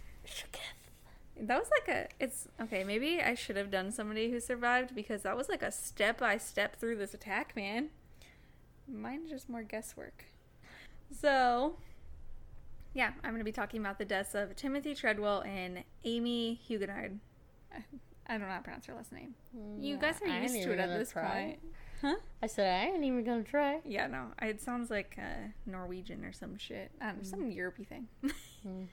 that was like a. It's okay. Maybe I should have done somebody who survived because that was like a step by step through this attack, man. Mine's just more guesswork. So, Yeah, I'm going to be talking about the deaths of Timothy Treadwell and Amie Huguenard. I, I don't know how to pronounce her last name. You guys are I ain't used to even it at gonna this try. point. Huh? I said I ain't even gonna try. Yeah, no. It sounds like uh, Norwegian or some shit. I don't know, some Europey thing. Mm.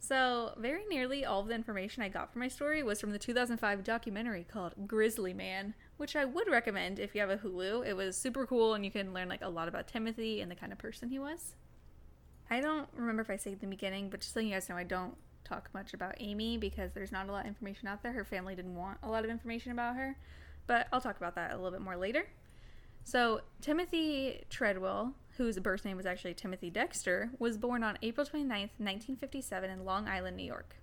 So, very nearly all of the information I got for my story was from the 2005 documentary called Grizzly Man, which I would recommend if you have a Hulu. It was super cool and you can learn like a lot about Timothy and the kind of person he was. I don't remember if I said in the beginning, but just so you guys know, I don't talk much about Amie because there's not a lot of information out there. Her family didn't want a lot of information about her, but I'll talk about that a little bit more later. So, Timothy Treadwell, whose birth name was actually Timothy Dexter, was born on April 29th, 1957, in Long Island, New York.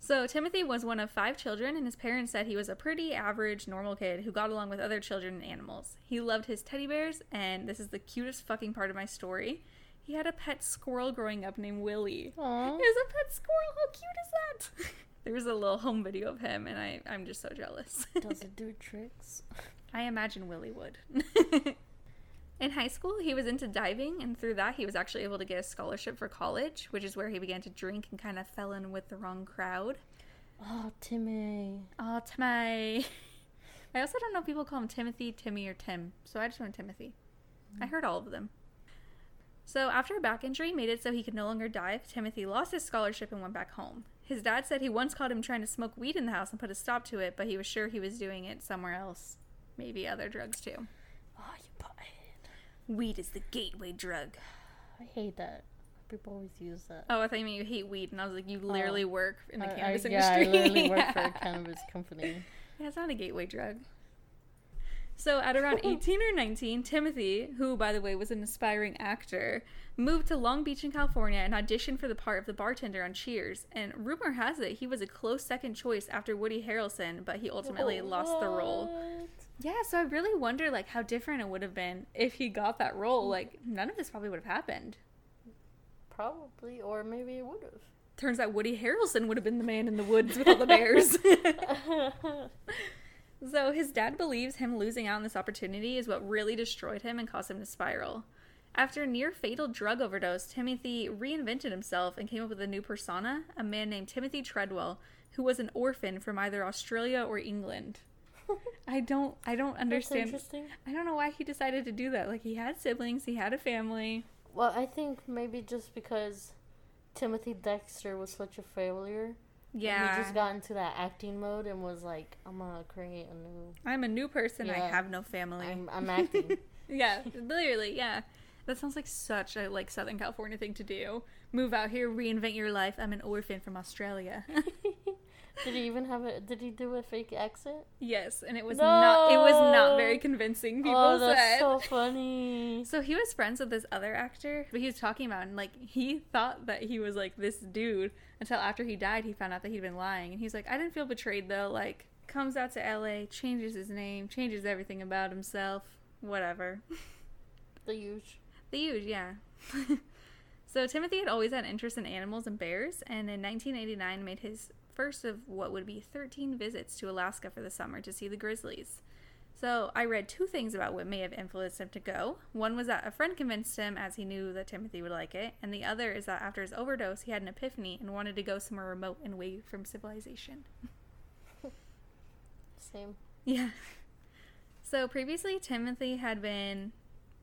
So, Timothy was one of five children, and his parents said he was a pretty average, normal kid who got along with other children and animals. He loved his teddy bears, and this is the cutest fucking part of my story. He had a pet squirrel growing up named Willie. Aw. He was a pet squirrel. How cute is that? There's a little home video of him, and I, I'm just so jealous. Does it do tricks? I imagine Willie would. In high school, he was into diving, and through that, he was actually able to get a scholarship for college, which is where he began to drink and kind of fell in with the wrong crowd. Oh, Timmy. Oh, Timmy. I also don't know if people call him Timothy, Timmy, or Tim, so I just went Timothy. I mm. heard all of them. So, after a back injury made it so he could no longer dive, Timothy lost his scholarship and went back home. His dad said he once caught him trying to smoke weed in the house and put a stop to it, but he was sure he was doing it somewhere else. Maybe other drugs too. Oh, you butthead. Weed is the gateway drug. I hate that. People always use that. Oh, I thought you meant you hate weed, and I was like, you literally oh. work in the I- I- cannabis yeah, I industry. literally work for a cannabis company. Yeah, it's not a gateway drug. So, at around 18 or 19, Timothy, who, by the way, was an aspiring actor, moved to Long Beach in California and auditioned for the part of the bartender on Cheers. And rumor has it he was a close second choice after Woody Harrelson, but he ultimately lost the role. Yeah, so I really wonder, like, how different it would have been if he got that role. Like, none of this probably would have happened. Probably, or maybe it would have. Turns out Woody Harrelson would have been the man in the woods with all the bears. So his dad believes him losing out on this opportunity is what really destroyed him and caused him to spiral. After a near fatal drug overdose, Timothy reinvented himself and came up with a new persona, a man named Timothy Treadwell, who was an orphan from either Australia or England. I don't I don't That's understand. interesting. I don't know why he decided to do that. Like he had siblings, he had a family. Well, I think maybe just because Timothy Dexter was such a failure. And Yeah. He just got into that acting mode and was like, I'm gonna create a new. I'm a new person, I have no family. I'm, I'm acting. Yeah, literally, yeah. That sounds like such a like Southern California thing to do. Move out here, reinvent your life. I'm an orphan from Australia. did he even have a? Did he do a fake accent? yes, and it was not it was not very convincing. Oh, people oh, said. that's so funny. So he was friends with this other actor, but he was talking about and like he thought that he was like this dude until after he died he found out that he'd been lying and he's like I didn't feel betrayed though like comes out to LA, changes his name, changes everything about himself, whatever. The huge. The huge, yeah. so Timothy had always had interest in animals and bears, and in 1989 made his first of what would be 13 visits to Alaska for the summer to see the grizzlies. So I read two things about what may have influenced him to go. One was that a friend convinced him, as he knew that Timothy would like it, and the other is that after his overdose, he had an epiphany and wanted to go somewhere remote and away from civilization. Same. Yeah. So previously Timothy had been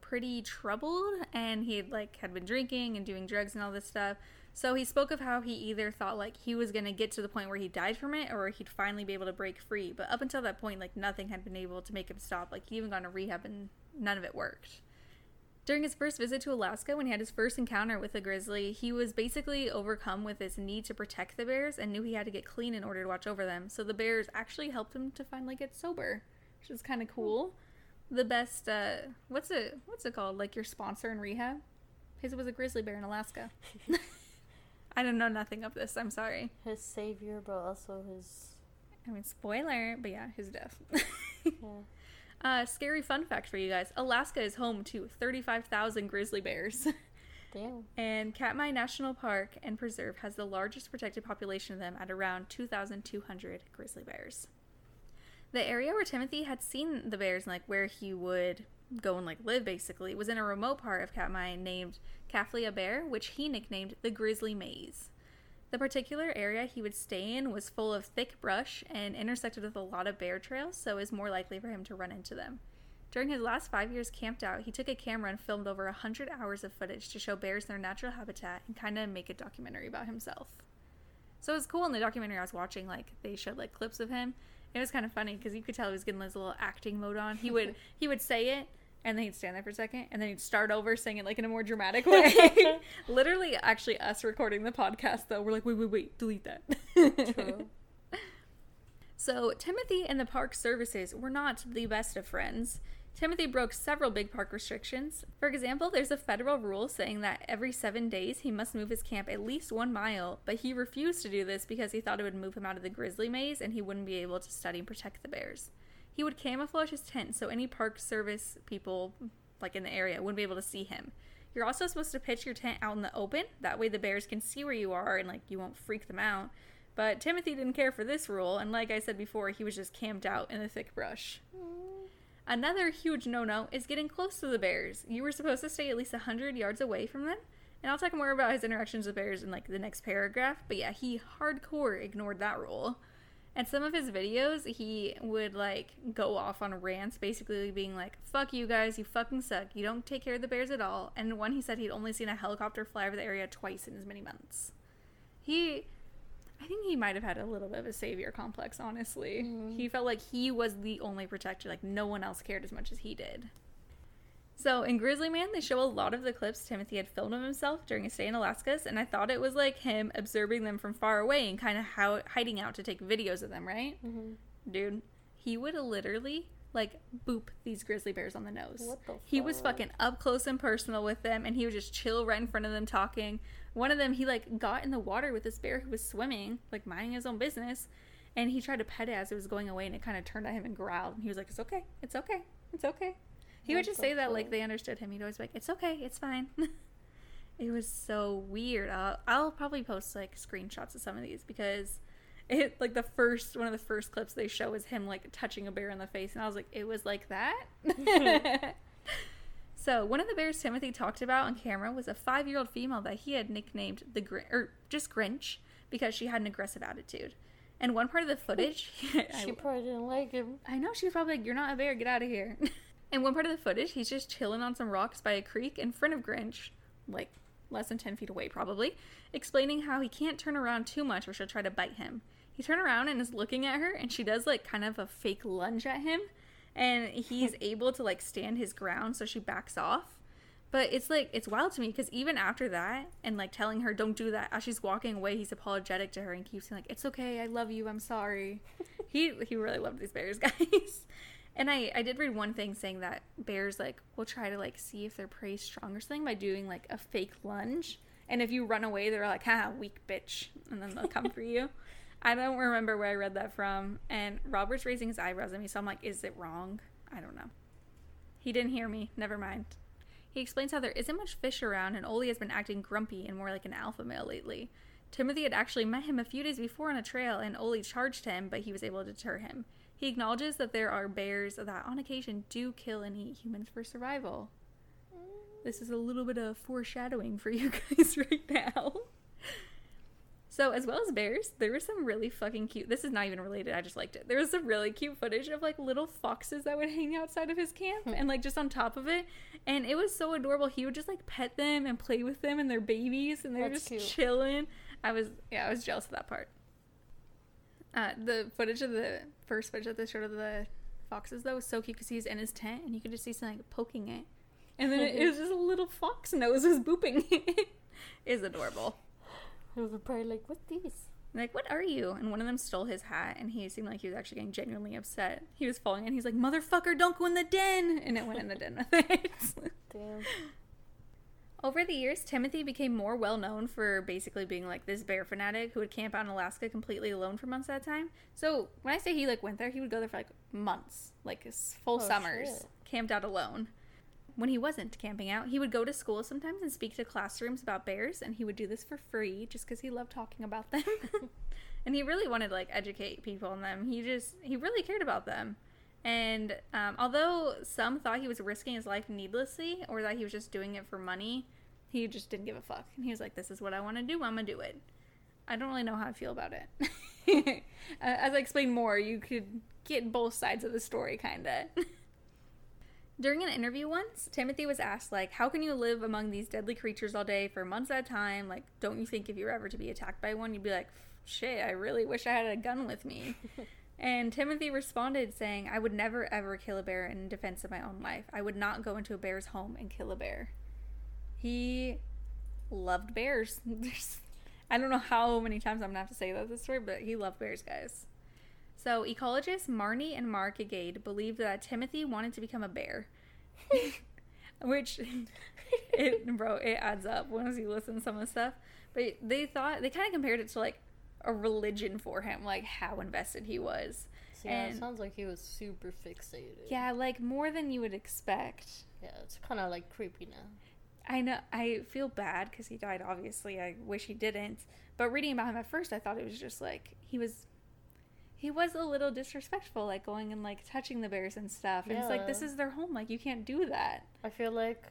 pretty troubled and he had like had been drinking and doing drugs and all this stuff. So he spoke of how he either thought like he was going to get to the point where he died from it or he'd finally be able to break free. But up until that point like nothing had been able to make him stop. Like he even gone to rehab and none of it worked. During his first visit to Alaska, when he had his first encounter with a grizzly, he was basically overcome with his need to protect the bears and knew he had to get clean in order to watch over them. So the bears actually helped him to finally get sober, which is kind of cool. The best, uh, what's it, what's it called? Like your sponsor in rehab? His was a grizzly bear in Alaska. I don't know nothing of this. I'm sorry. His savior, but also his. I mean, spoiler, but yeah, his death. Yeah. uh, scary fun fact for you guys: Alaska is home to 35,000 grizzly bears. Damn. And Katmai National Park and Preserve has the largest protected population of them at around 2,200 grizzly bears. The area where Timothy had seen the bears and like where he would go and like live basically was in a remote part of Katmai named Kaflia Bay, which he nicknamed the Grizzly Maze. The particular area he would stay in was full of thick brush and intersected with a lot of bear trails, so it was more likely for him to run into them. During his last five years camped out, he took a camera and filmed over 100 hours of footage to show bears their natural habitat and kind of make a documentary about himself. So it was cool in the documentary I was watching, like, they showed, like, clips of him. It was kind of funny because you could tell he was getting his little acting mode on. He would he would say it and then he'd stand there for a second and then he'd start over saying it like in a more dramatic way. Literally, actually, us recording the podcast though, we're like, wait, wait, wait, delete that. True. So, Timothy and the park services were not the best of friends. Timothy broke several big park restrictions. For example, there's a federal rule saying that every seven days he must move his camp at least one mile, but he refused to do this because he thought it would move him out of the grizzly maze and he wouldn't be able to study and protect the bears. He would camouflage his tent so any park service people, like in the area, wouldn't be able to see him. You're also supposed to pitch your tent out in the open, that way the bears can see where you are and like you won't freak them out. But Timothy didn't care for this rule, and like I said before, he was just camped out in the thick brush. Another huge no no is getting close to the bears. You were supposed to stay at least 100 yards away from them. And I'll talk more about his interactions with bears in like the next paragraph, but yeah, he hardcore ignored that rule. And some of his videos, he would like go off on rants, basically being like, fuck you guys, you fucking suck. You don't take care of the bears at all. And one, he said he'd only seen a helicopter fly over the area twice in as many months. He I think he might have had a little bit of a savior complex, honestly. Mm-hmm. He felt like he was the only protector, like no one else cared as much as he did. So in Grizzly Man, they show a lot of the clips Timothy had filmed of himself during his stay in Alaska, and I thought it was like him observing them from far away and kind of how hiding out to take videos of them, right? Mhm. Dude, he would literally like boop these grizzly bears on the nose. What the He was fucking up close and personal with them, and he would just chill right in front of them talking. One of them, he like got in the water with this bear who was swimming, like minding his own business, and he tried to pet it as it was going away, and it kind of turned at him and growled. And he was like, "It's okay, it's okay, it's okay." He would just the say that like they understood him. He'd always be like, "It's okay, it's fine." it was so weird. I'll, I'll probably post like screenshots of some of these because it like the first one of the first clips they show is him like touching a bear in the face, and I was like, "It was like that." So one of the bears Timothy talked about on camera was a five-year-old female that he had nicknamed the Gr- or just Grinch because she had an aggressive attitude. And one part of the footage, She I, probably didn't like him. I know she was probably like, "You're not a bear, get out of here." And one part of the footage, he's just chilling on some rocks by a creek in front of Grinch, like less than ten feet away, probably, explaining how he can't turn around too much or she'll try to bite him. He turned around and is looking at her, and she does like kind of a fake lunge at him, and he's able to like stand his ground, so she backs off. But it's like it's wild to me because even after that, and like telling her don't do that as she's walking away, he's apologetic to her and keeps saying like it's okay, I love you, I'm sorry. he he really loved these bears, guys. And I I did read one thing saying that bears like will try to like see if their prey is strong or something by doing like a fake lunge, and if you run away, they're like ha weak bitch, and then they'll come for you. I don't remember where I read that from, and Robert's raising his eyebrows at me, so I'm like, is it wrong? I don't know. He didn't hear me. Never mind. He explains how there isn't much fish around, and Oli has been acting grumpy and more like an alpha male lately. Timothy had actually met him a few days before on a trail, and Oli charged him, but he was able to deter him. He acknowledges that there are bears that, on occasion, do kill and eat humans for survival. This is a little bit of foreshadowing for you guys right now. So, as well as bears, there was some really fucking cute. This is not even related. I just liked it. There was some really cute footage of like little foxes that would hang outside of his camp and like just on top of it, and it was so adorable. He would just like pet them and play with them and their babies, and they're just cute. chilling. I was yeah, I was jealous of that part. Uh, the footage of the first that they showed of the foxes though was so cute because he's in his tent and you could just see something like poking it, and then it, it was just a little fox nose was booping it. is adorable. It was probably like, "What these?" Like, what are you? And one of them stole his hat, and he seemed like he was actually getting genuinely upset. He was falling, and he's like, "Motherfucker, don't go in the den!" And it went in the den with it. Damn. Over the years, Timothy became more well known for basically being like this bear fanatic who would camp out in Alaska completely alone for months at a time. So when I say he like went there, he would go there for like months, like full Oh, summers, shit. camped out alone. When he wasn't camping out, he would go to school sometimes and speak to classrooms about bears, and he would do this for free just because he loved talking about them. and he really wanted to like educate people on them. He just he really cared about them. And um, although some thought he was risking his life needlessly or that he was just doing it for money, he just didn't give a fuck. And he was like, this is what I want to do. I'm going to do it. I don't really know how I feel about it. As I explain more, you could get both sides of the story, kind of. During an interview once, Timothy was asked, like, how can you live among these deadly creatures all day for months at a time? Like, don't you think if you were ever to be attacked by one, you'd be like, shit, I really wish I had a gun with me. and Timothy responded saying, I would never ever kill a bear in defense of my own life. I would not go into a bear's home and kill a bear. He loved bears. I don't know how many times I'm gonna have to say that this story, but he loved bears, guys. So, ecologists Marnie and Marc Gaede believed that Timothy wanted to become a bear. Which, it, bro, it adds up once you listen to some of the stuff. But they thought, they kind of compared it to like a religion for him, like how invested he was. So, yeah, and, it sounds like he was super fixated. Yeah, like more than you would expect. Yeah, it's kind of like creepy now. I know, I feel bad because he died, obviously. I wish he didn't. But reading about him at first, I thought it was just like he was he was a little disrespectful, like going and like touching the bears and stuff. And yeah. it's like this is their home, like you can't do that. I feel like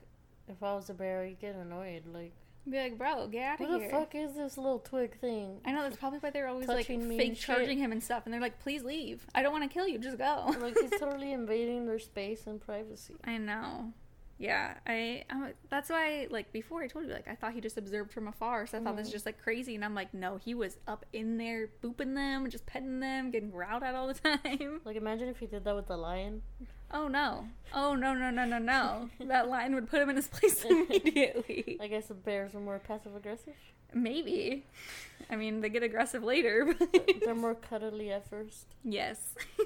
if I was a bear, I'd get annoyed, like be like, bro, get out of here. What the fuck is this little twig thing? I know that's probably why they're always Touching like fake charging him and stuff, and they're like, please leave. I don't want to kill you. Just go. like he's totally invading their space and privacy. I know. Yeah, I, I that's why like before I told you like I thought he just observed from afar, so I thought mm. this was mm-hmm. just like crazy, and I'm like, no, he was up in there booping them, just petting them, getting growled at all the time. Like imagine if he did that with the lion. Oh no! Oh no no no no no! that lion would put him in his place immediately. I guess the bears are more passive aggressive. Maybe. I mean, they get aggressive later. but They're more cuddly at first. Yes.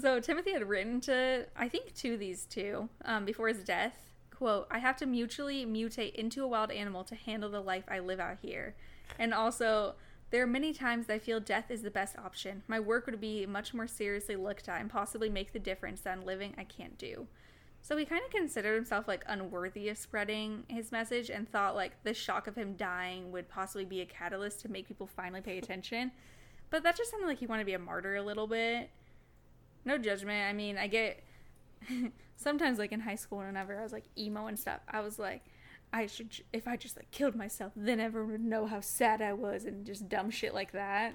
So Timothy had written to, I think, to these two um, before his death. Quote, I have to mutually mutate into a wild animal to handle the life I live out here. And also, there are many times I feel death is the best option. My work would be much more seriously looked at and possibly make the difference that in living I can't do. So he kind of considered himself like unworthy of spreading his message and thought like the shock of him dying would possibly be a catalyst to make people finally pay attention. But that just sounded like he wanted to be a martyr a little bit no judgment. I mean, I get sometimes like in high school whenever I was like emo and stuff, I was like, I should if I just like killed myself, then everyone would know how sad I was and just dumb shit like that.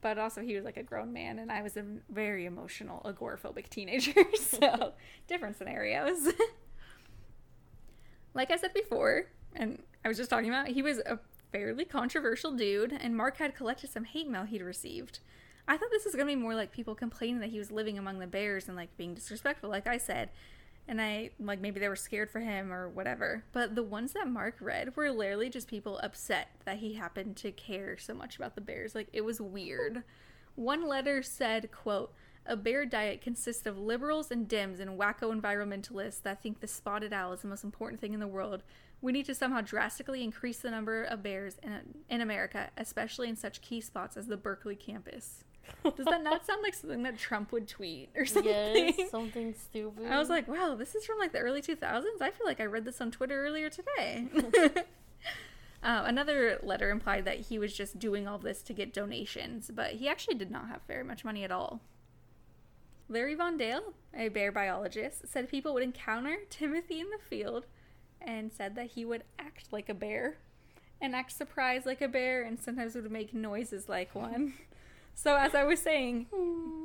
But also, he was like a grown man, and I was a very emotional, agoraphobic teenager. so, different scenarios. like I said before, and I was just talking about, he was a fairly controversial dude, and Marc had collected some hate mail he'd received. I thought this was gonna be more like people complaining that he was living among the bears and like being disrespectful, like I said. And I like maybe they were scared for him or whatever. But the ones that Marc read were literally just people upset that he happened to care so much about the bears. Like it was weird. One letter said, quote, a bear diet consists of liberals and Dems and wacko environmentalists that think the spotted owl is the most important thing in the world. We need to somehow drastically increase the number of bears in, in America, especially in such key spots as the Berkeley campus. Does that not sound like something that Trump would tweet or something? Yes, something stupid. I was like, wow, this is from like the early 2000s. I feel like I read this on Twitter earlier today. uh, another letter implied that he was just doing all this to get donations, but he actually did not have very much money at all. Larry Van Daele, a bear biologist, said people would encounter Timothy in the field and said that he would act like a bear and act surprised like a bear and sometimes would make noises like one. So as I was saying,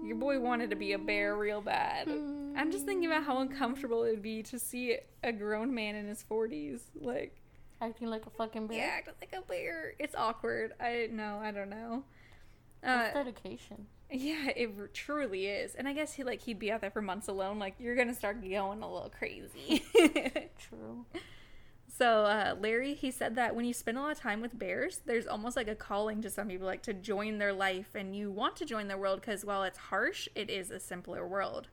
your boy wanted to be a bear real bad. I'm just thinking about how uncomfortable it would be to see a grown man in his 40s like acting like a fucking bear. Yeah, acting like a bear. It's awkward. I know. I don't know. Uh, dedication. Yeah, it truly is. And I guess he like he'd be out there for months alone. Like you're gonna start going a little crazy. True. So uh, Larry, he said that when you spend a lot of time with bears, there's almost like a calling to some people, like to join their life, and you want to join their world because while it's harsh, it is a simpler world.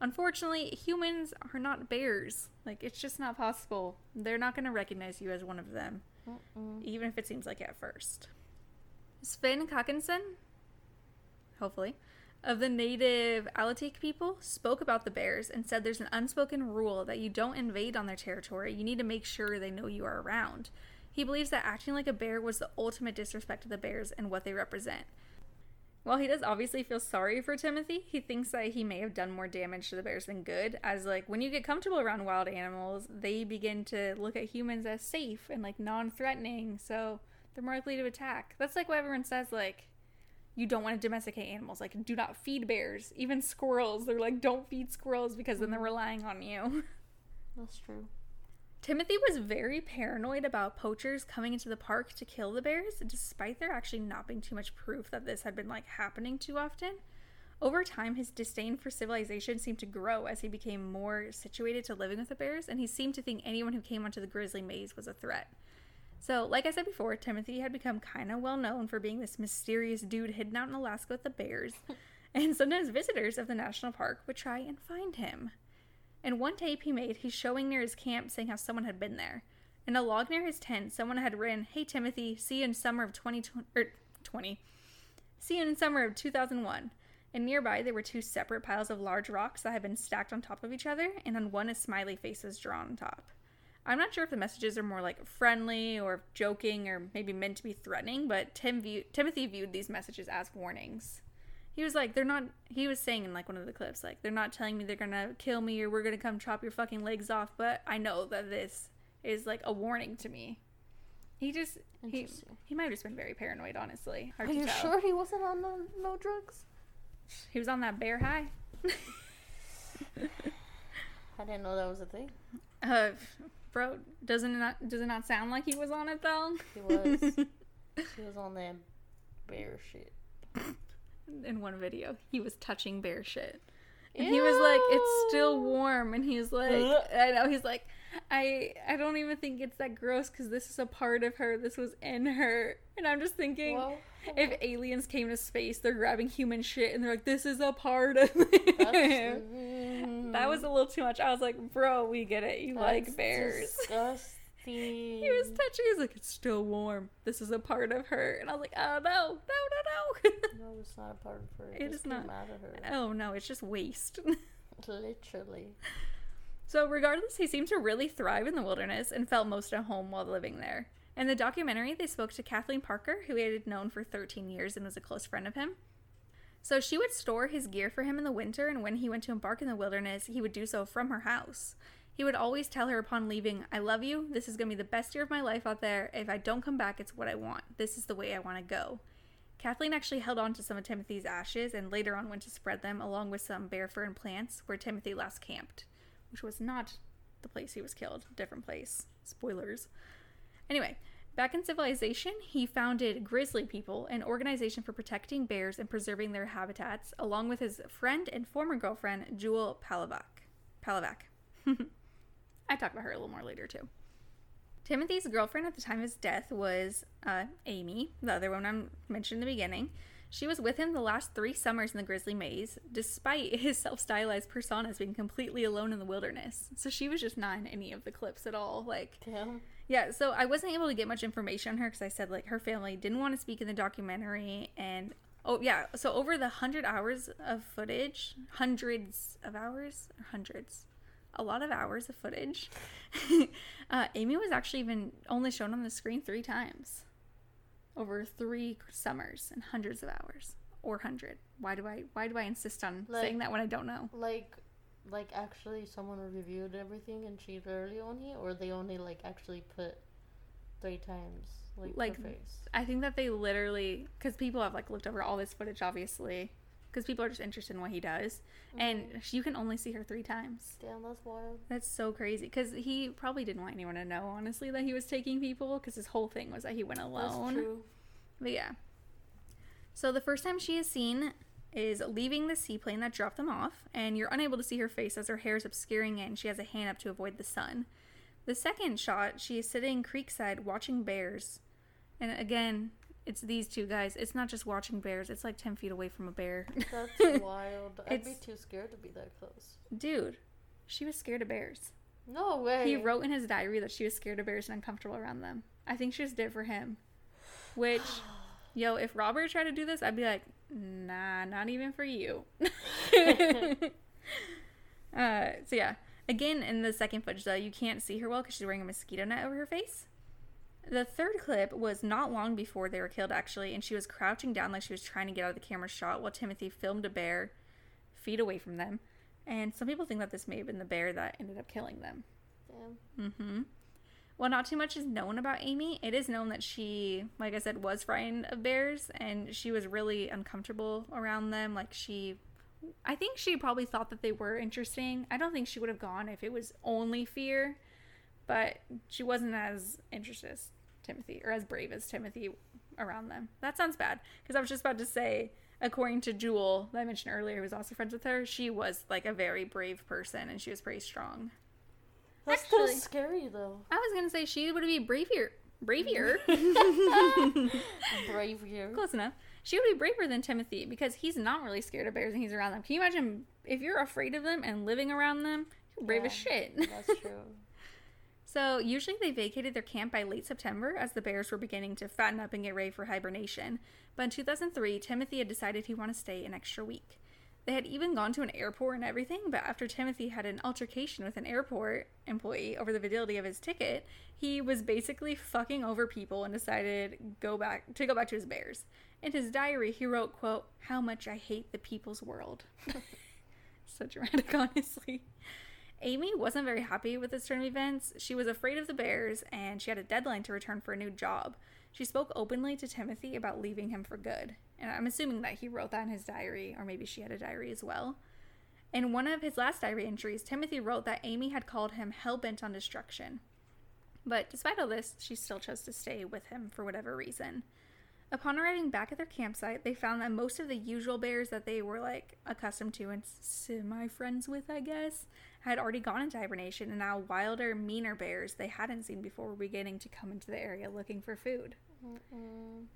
Unfortunately, humans are not bears. Like it's just not possible. They're not going to recognize you as one of them, Mm-mm. even if it seems like it at first. Sven Haakanson, hopefully, of the native Alutiiq people spoke about the bears and said there's an unspoken rule that you don't invade on their territory. You need to make sure they know you are around. He believes that acting like a bear was the ultimate disrespect to the bears and what they represent. While he does obviously feel sorry for Timothy, he thinks that he may have done more damage to the bears than good, as like when you get comfortable around wild animals, they begin to look at humans as safe and like non-threatening, so they're more likely to attack. That's like what everyone says like you don't want to domesticate animals, like do not feed bears, even squirrels. They're like don't feed squirrels because then they're mm-hmm. relying on you. That's true. Timothy was very paranoid about poachers coming into the park to kill the bears, despite there actually not being too much proof that this had been like happening too often. Over time, his disdain for civilization seemed to grow as he became more situated to living with the bears, and he seemed to think anyone who came onto the grizzly maze was a threat. So, like I said before, Timothy had become kind of well known for being this mysterious dude hidden out in Alaska with the bears, and sometimes visitors of the national park would try and find him. In one tape he made, he's showing near his camp saying how someone had been there. In a log near his tent, someone had written, Hey Timothy, see you in summer of 2020, er, 20. See you in summer of 2001. And nearby there were two separate piles of large rocks that had been stacked on top of each other, and on one a smiley face was drawn on top. I'm not sure if the messages are more like friendly or joking or maybe meant to be threatening, but Tim view- Timothy viewed these messages as warnings he was like, they're not. He was saying in like one of the clips, like they're not telling me they're gonna kill me or we're gonna come chop your fucking legs off, but I know that this is like a warning to me. He just he he might have just been very paranoid, honestly. Hard Are you tell. sure he wasn't on no, no drugs? He was on that bear high. I didn't know that was a thing. Uh, bro, doesn't it not does it not sound like he was on it though? He was. he was on that bear shit in one video. He was touching bear shit. And Ew. he was like, "It's still warm," and he's like, "I know." He's like, "I I don't even think it's that gross because this is a part of her. This was in her." And I'm just thinking, Whoa. if aliens came to space, they're grabbing human shit, and they're like, "This is a part of him." that was a little too much. I was like, "Bro, we get it. You That's like bears." Disgusting. He was touching. He's like, it's still warm. This is a part of her, and I was like, oh no, no, no, no. no, it's not a part of her. It, it is not. Out of her. Oh no, it's just waste. Literally. So regardless, he seemed to really thrive in the wilderness and felt most at home while living there. In the documentary, they spoke to Kathleen Parker, who he had known for 13 years and was a close friend of him. So she would store his gear for him in the winter, and when he went to embark in the wilderness, he would do so from her house. He would always tell her upon leaving, I love you. This is going to be the best year of my life out there. If I don't come back, it's what I want. This is the way I want to go. Kathleen actually held on to some of Timothy's ashes and later on went to spread them along with some bear fur and plants where Timothy last camped, which was not the place he was killed, different place. Spoilers. Anyway, back in civilization, he founded Grizzly People, an organization for protecting bears and preserving their habitats, along with his friend and former girlfriend, Jewel Palovak. Palovak. I talk about her a little more later too. Timothy's girlfriend at the time of his death was uh, Amie, the other one I mentioned in the beginning. She was with him the last three summers in the Grizzly Maze, despite his self stylized personas being completely alone in the wilderness. So she was just not in any of the clips at all. Like, Damn. yeah, so I wasn't able to get much information on her because I said, like, her family didn't want to speak in the documentary. And, oh, yeah, so over the hundred hours of footage, hundreds of hours, hundreds, a lot of hours of footage. uh, Amie was actually even only shown on the screen three times over three summers and hundreds of hours or hundred. Why do I why do I insist on like, saying that when I don't know? Like like actually someone reviewed everything and she literally only or they only like actually put three times like, like I think that they literally because people have like looked over all this footage obviously because people are just interested in what he does, mm-hmm. and you can only see her three times. Damn, that's wild. That's so crazy. Because he probably didn't want anyone to know, honestly, that he was taking people. Because his whole thing was that he went alone. That's true. But yeah. So the first time she is seen is leaving the seaplane that dropped them off, and you're unable to see her face as her hair is obscuring it, and she has a hand up to avoid the sun. The second shot, she is sitting creekside watching bears. And again, it's these two guys. It's not just watching bears. It's like ten feet away from a bear. That's wild. I'd be too scared to be that close. Dude, she was scared of bears. No way. He wrote in his diary that she was scared of bears and uncomfortable around them. I think she just did it for him. Which, yo, if Robert tried to do this, I'd be like, nah, not even for you. uh, so yeah. Again, in the second footage, though, you can't see her well because she's wearing a mosquito net over her face. The third clip was not long before they were killed, actually, and she was crouching down like she was trying to get out of the camera shot while Timothy filmed a bear feet away from them. And some people think that this may have been the bear that ended up killing them. Damn. Mm-hmm. Well, not too much is known about Amie, it is known that she, like I said, was frightened of bears and she was really uncomfortable around them. Like she, I think she probably thought that they were interesting. I don't think she would have gone if it was only fear, but she wasn't as interested as Timothy or as brave as Timothy around them. That sounds bad because I was just about to say, according to Jewel, that I mentioned earlier, who was also friends with her, she was like a very brave person and she was pretty strong. That's Actually- still scary though. I was gonna say she would be braver. Bravier. Bravier. Close enough. She would be braver than Timothy because he's not really scared of bears and he's around them. Can you imagine if you're afraid of them and living around them? You're brave as shit. That's true. So usually they vacated their camp by late September as the bears were beginning to fatten up and get ready for hibernation. But in 2003, Timothy had decided he wanted to stay an extra week. They had even gone to an airport and everything, but after Timothy had an altercation with an airport employee over the validity of his ticket, he was basically fucking over people and decided go back to go back to his bears. In his diary, he wrote, "quote How much I hate the people's world." so dramatic, honestly. Amie wasn't very happy with this turn of events. She was afraid of the bears and she had a deadline to return for a new job. She spoke openly to Timothy about leaving him for good. And I'm assuming that he wrote that in his diary, or maybe she had a diary as well. In one of his last diary entries, Timothy wrote that Amie had called him hell bent on destruction. But despite all this, she still chose to stay with him for whatever reason. Upon arriving back at their campsite, they found that most of the usual bears that they were like accustomed to and semi friends with, I guess, had already gone into hibernation, and now wilder, meaner bears they hadn't seen before were beginning to come into the area looking for food. Mm-mm.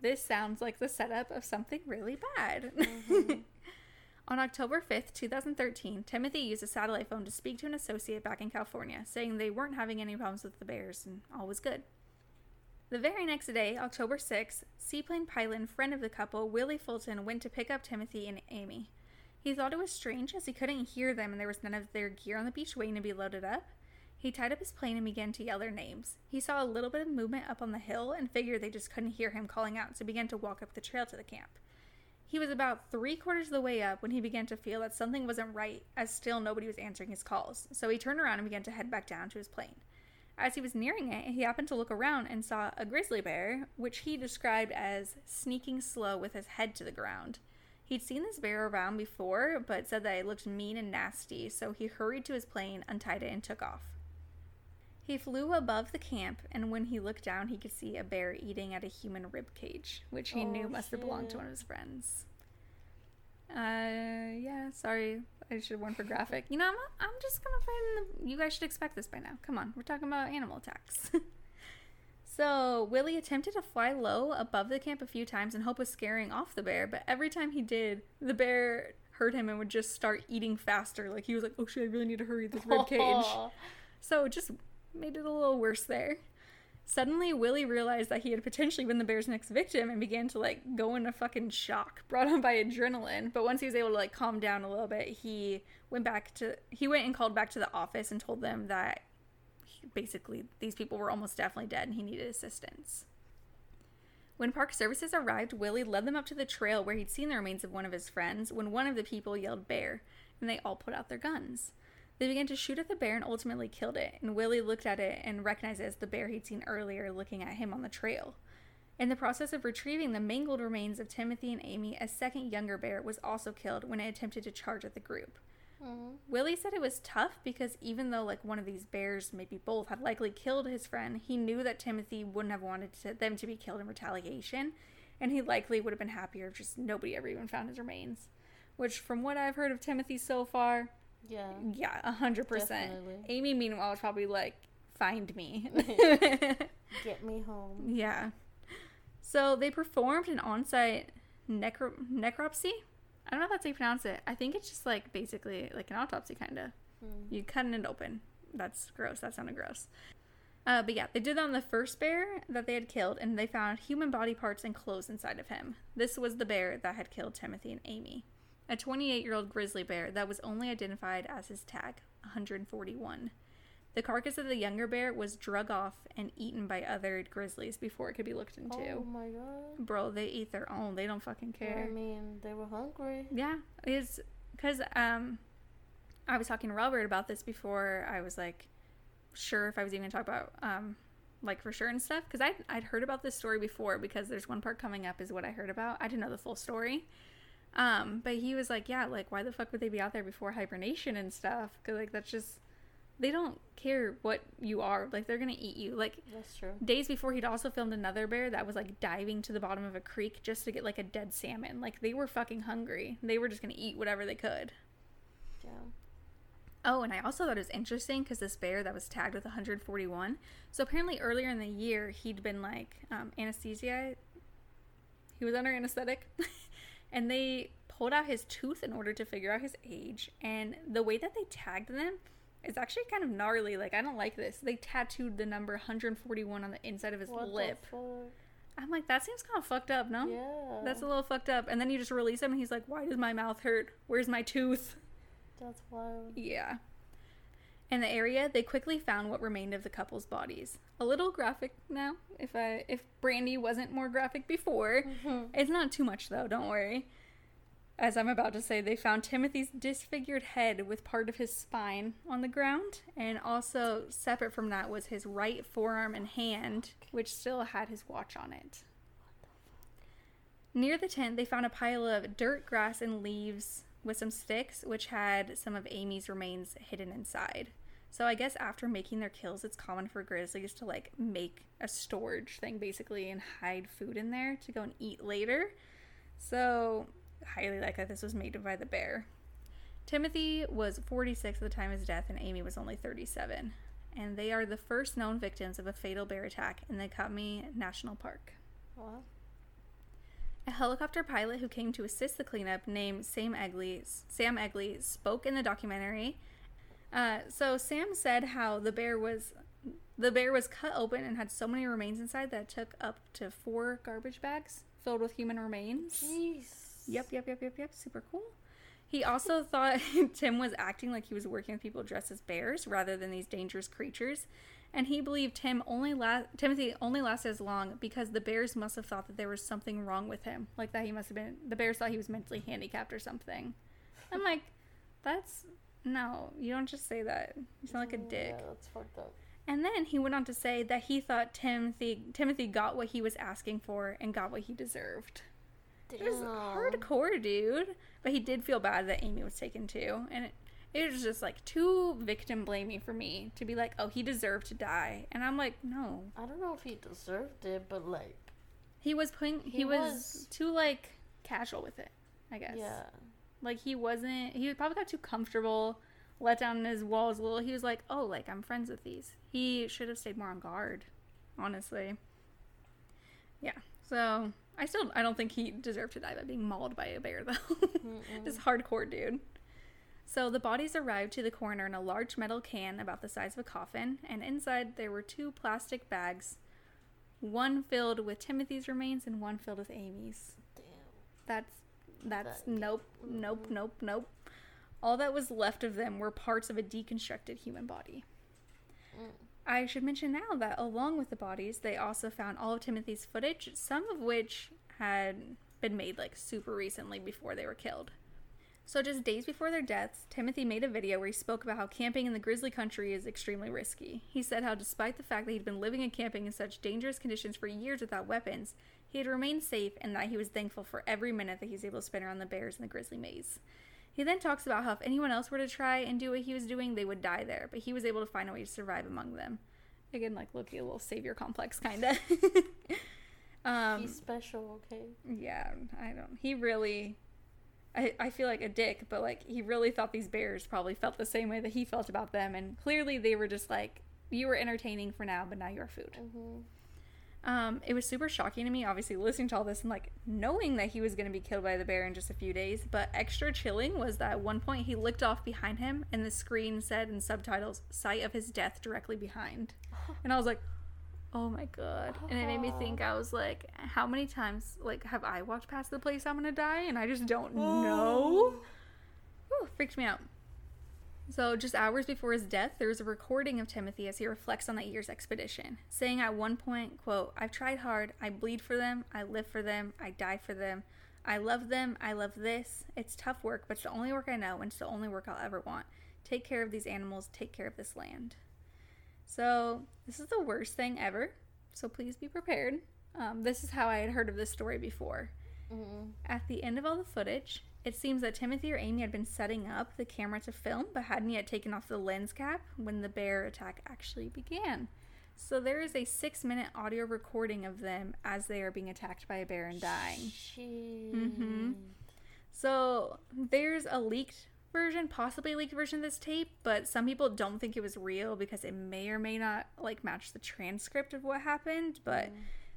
This sounds like the setup of something really bad. Mhm. On October 5th, 2013, Timothy used a satellite phone to speak to an associate back in California, saying they weren't having any problems with the bears and all was good. The very next day, October 6th, seaplane pilot and friend of the couple, Willie Fulton, went to pick up Timothy and Amie. He thought it was strange as he couldn't hear them and there was none of their gear on the beach waiting to be loaded up. He tied up his plane and began to yell their names. He saw a little bit of movement up on the hill and figured they just couldn't hear him calling out, so began to walk up the trail to the camp. He was about three quarters of the way up when he began to feel that something wasn't right, as still nobody was answering his calls. So he turned around and began to head back down to his plane. As he was nearing it, he happened to look around and saw a grizzly bear, which he described as sneaking slow with his head to the ground. He'd seen this bear around before, but said that it looked mean and nasty, so he hurried to his plane, untied it, and took off. He flew above the camp, and when he looked down, he could see a bear eating at a human rib cage, which he Oh, knew must have belonged to one of his friends. Uh, yeah, sorry. I should have warned for graphic. You know, I'm, I'm just gonna find the. You guys should expect this by now. Come on, we're talking about animal attacks. so, Willie attempted to fly low above the camp a few times in hope of scaring off the bear, but every time he did, the bear heard him and would just start eating faster. Like, he was like, oh shit, I really need to hurry this rib cage. Aw. So it just made it a little worse there. Suddenly, Willie realized that he had potentially been the bear's next victim and began to like go into fucking shock, brought on by adrenaline. But once he was able to like calm down a little bit, he went back to he went and called back to the office and told them that basically these people were almost definitely dead and he needed assistance. When Park Services arrived, Willie led them up to the trail where he'd seen the remains of one of his friends when one of the people yelled bear, and they all put out their guns. They began to shoot at the bear and ultimately killed it, and Willie looked at it and recognized it as the bear he'd seen earlier looking at him on the trail. In the process of retrieving the mangled remains of Timothy and Amie, a second younger bear was also killed when it attempted to charge at the group. Mhm. Willie said it was tough because even though like one of these bears, maybe both, had likely killed his friend, he knew that Timothy wouldn't have wanted to, them to be killed in retaliation, and he likely would have been happier if just nobody ever even found his remains. Which, from what I've heard of Timothy so far, Yeah. yeah, a hundred percent. Amie, meanwhile, was probably like, "Find me." Get me home. yeah. So they performed an on-site necro- necropsy. I don't know if that's how you pronounce it. I think it's just like basically like an autopsy, kind of. Mm. You cutting it open. That's gross. That sounded gross. Uh, but yeah, they did that on the first bear that they had killed, and they found human body parts and clothes inside of him. This was the bear that had killed Timothy and Amie. A 28 year old grizzly bear that was only identified as his tag, 141. The carcass of the younger bear was drug off and eaten by other grizzlies before it could be looked into. Oh my god. Bro, they eat their own. They don't fucking care. I mean, they were hungry. Yeah, it's because um, I was talking to Robert about this before. I was like, sure if I was even talk about um, like for sure and stuff because I I'd heard about this story before because there's one part coming up is what I heard about. I didn't know the full story. Um, but he was like, yeah, like why the fuck would they be out there before hibernation and stuff? Because like that's just they don't care what you are. Like they're gonna eat you. Like That's true. days before he'd also filmed another bear that was like diving to the bottom of a creek just to get like a dead salmon like they were fucking hungry they were just gonna eat whatever they could Yeah. oh and i also thought it was interesting because this bear that was tagged with 141 so apparently earlier in the year he'd been like um, anesthesia he was under anesthetic and they pulled out his tooth in order to figure out his age and the way that they tagged them is actually kind of gnarly like i don't like this they tattooed the number 141 on the inside of his What lip? I'm like, that seems kind of fucked up, no? Yeah. That's a little fucked up. And then you just release him, and he's like, why does my mouth hurt? Where's my tooth? That's wild. Yeah. In the area, they quickly found what remained of the couple's bodies. A little graphic now. If I if Brandy wasn't more graphic before, mm-hmm. it's not too much though. Don't worry. As I'm about to say, they found Timothy's disfigured head with part of his spine on the ground, and also separate from that was his right forearm and hand, which still had his watch on it. Near the tent, they found a pile of dirt, grass, and leaves with some sticks, which had some of Amie's remains hidden inside. So I guess after making their kills, it's common for grizzlies to like make a storage thing basically and hide food in there to go and eat later. So highly likely this was made by the bear. Timothy was 46 at the time of his death, and Amie was only 37. And they are the first known victims of a fatal bear attack in the Katmai National Park. Wow. A helicopter pilot who came to assist the cleanup, named Sam Egli, Sam Egli, spoke in the documentary. Uh, so Sam said how the bear was the bear was cut open and had so many remains inside that it took up to four garbage bags filled with human remains. Jeez. Yep, yep, yep, yep, yep. Super cool. He also thought Tim was acting like he was working with people dressed as bears rather than these dangerous creatures, and he believed Tim only la- Timothy only lasted as long because the bears must have thought that there was something wrong with him, like that he must have been the bears thought he was mentally handicapped or something. I'm like, that's no, you don't just say that. You sound like a mm, dick. Yeah, that's fucked up. And then he went on to say that he thought Timothy Timothy got what he was asking for and got what he deserved. It was hardcore, dude. But he did feel bad that Amie was taken too, and it, it was just like too victim blaming for me to be like, oh, he deserved to die, and I'm like, no, I don't know if he deserved it, but like, he was putting, he, He was, was- too like casual with it, I guess. yeah. Like he wasn't. He probably got too comfortable, let down his walls a little. He was like, oh, like I'm friends with these. He should have stayed more on guard, honestly. Yeah. So I still I don't think he deserved to die by being mauled by a bear though. this hardcore dude. So the bodies arrived to the coroner in a large metal can about the size of a coffin, and inside there were two plastic bags, one filled with Timothy's remains and one filled with Amie's. Damn. That's that's That- nope, nope, nope, nope. All that was left of them were parts of a deconstructed human body. Mm. I should mention now that along with the bodies, they also found all of Timothy's footage, some of which had been made like super recently before they were killed. So just days before their deaths, Timothy made a video where he spoke about how camping in the grizzly country is extremely risky. He said how despite the fact that he'd been living and camping in such dangerous conditions for years without weapons, he had remained safe and that he was thankful for every minute that he was able to spend around the bears in the grizzly maze. He then talks about how if anyone else were to try and do what he was doing, they would die there, but he was able to find a way to survive among them. Again, like Loki, a little savior complex, kind of. um, He's special, okay? yeah, I don't. He really, I, I feel like a dick, but like he really thought these bears probably felt the same way that he felt about them, and clearly they were just like, you were entertaining for now, but now you're food. Mm-hmm. Um, it was super shocking to me, obviously, listening to all this and like knowing that he was going to be killed by the bear in just a few days. But extra chilling was that at one point he looked off behind him and the screen said in subtitles, sight of his death directly behind. And I was like, oh my god. And it made me think, I was like, how many times like have I walked past the place I'm going to die and I just don't know? Whew, freaked me out. So, just hours before his death, there was a recording of Timothy as he reflects on that year's expedition, saying at one point, quote, I've tried hard. I bleed for them. I live for them. I die for them. I love them. I love this. It's tough work, but it's the only work I know, and it's the only work I'll ever want. Take care of these animals. Take care of this land. So, this is the worst thing ever. So, please be prepared. Um, this is how I had heard of this story before. Mm-hmm. At the end of all the footage, it seems that Timothy or Amie had been setting up the camera to film, but hadn't yet taken off the lens cap when the bear attack actually began. So there is a six minute audio recording of them as they are being attacked by a bear and dying. Mhm. So there's a leaked version, possibly leaked version of this tape, but some people don't think it was real because it may or may not like match the transcript of what happened. But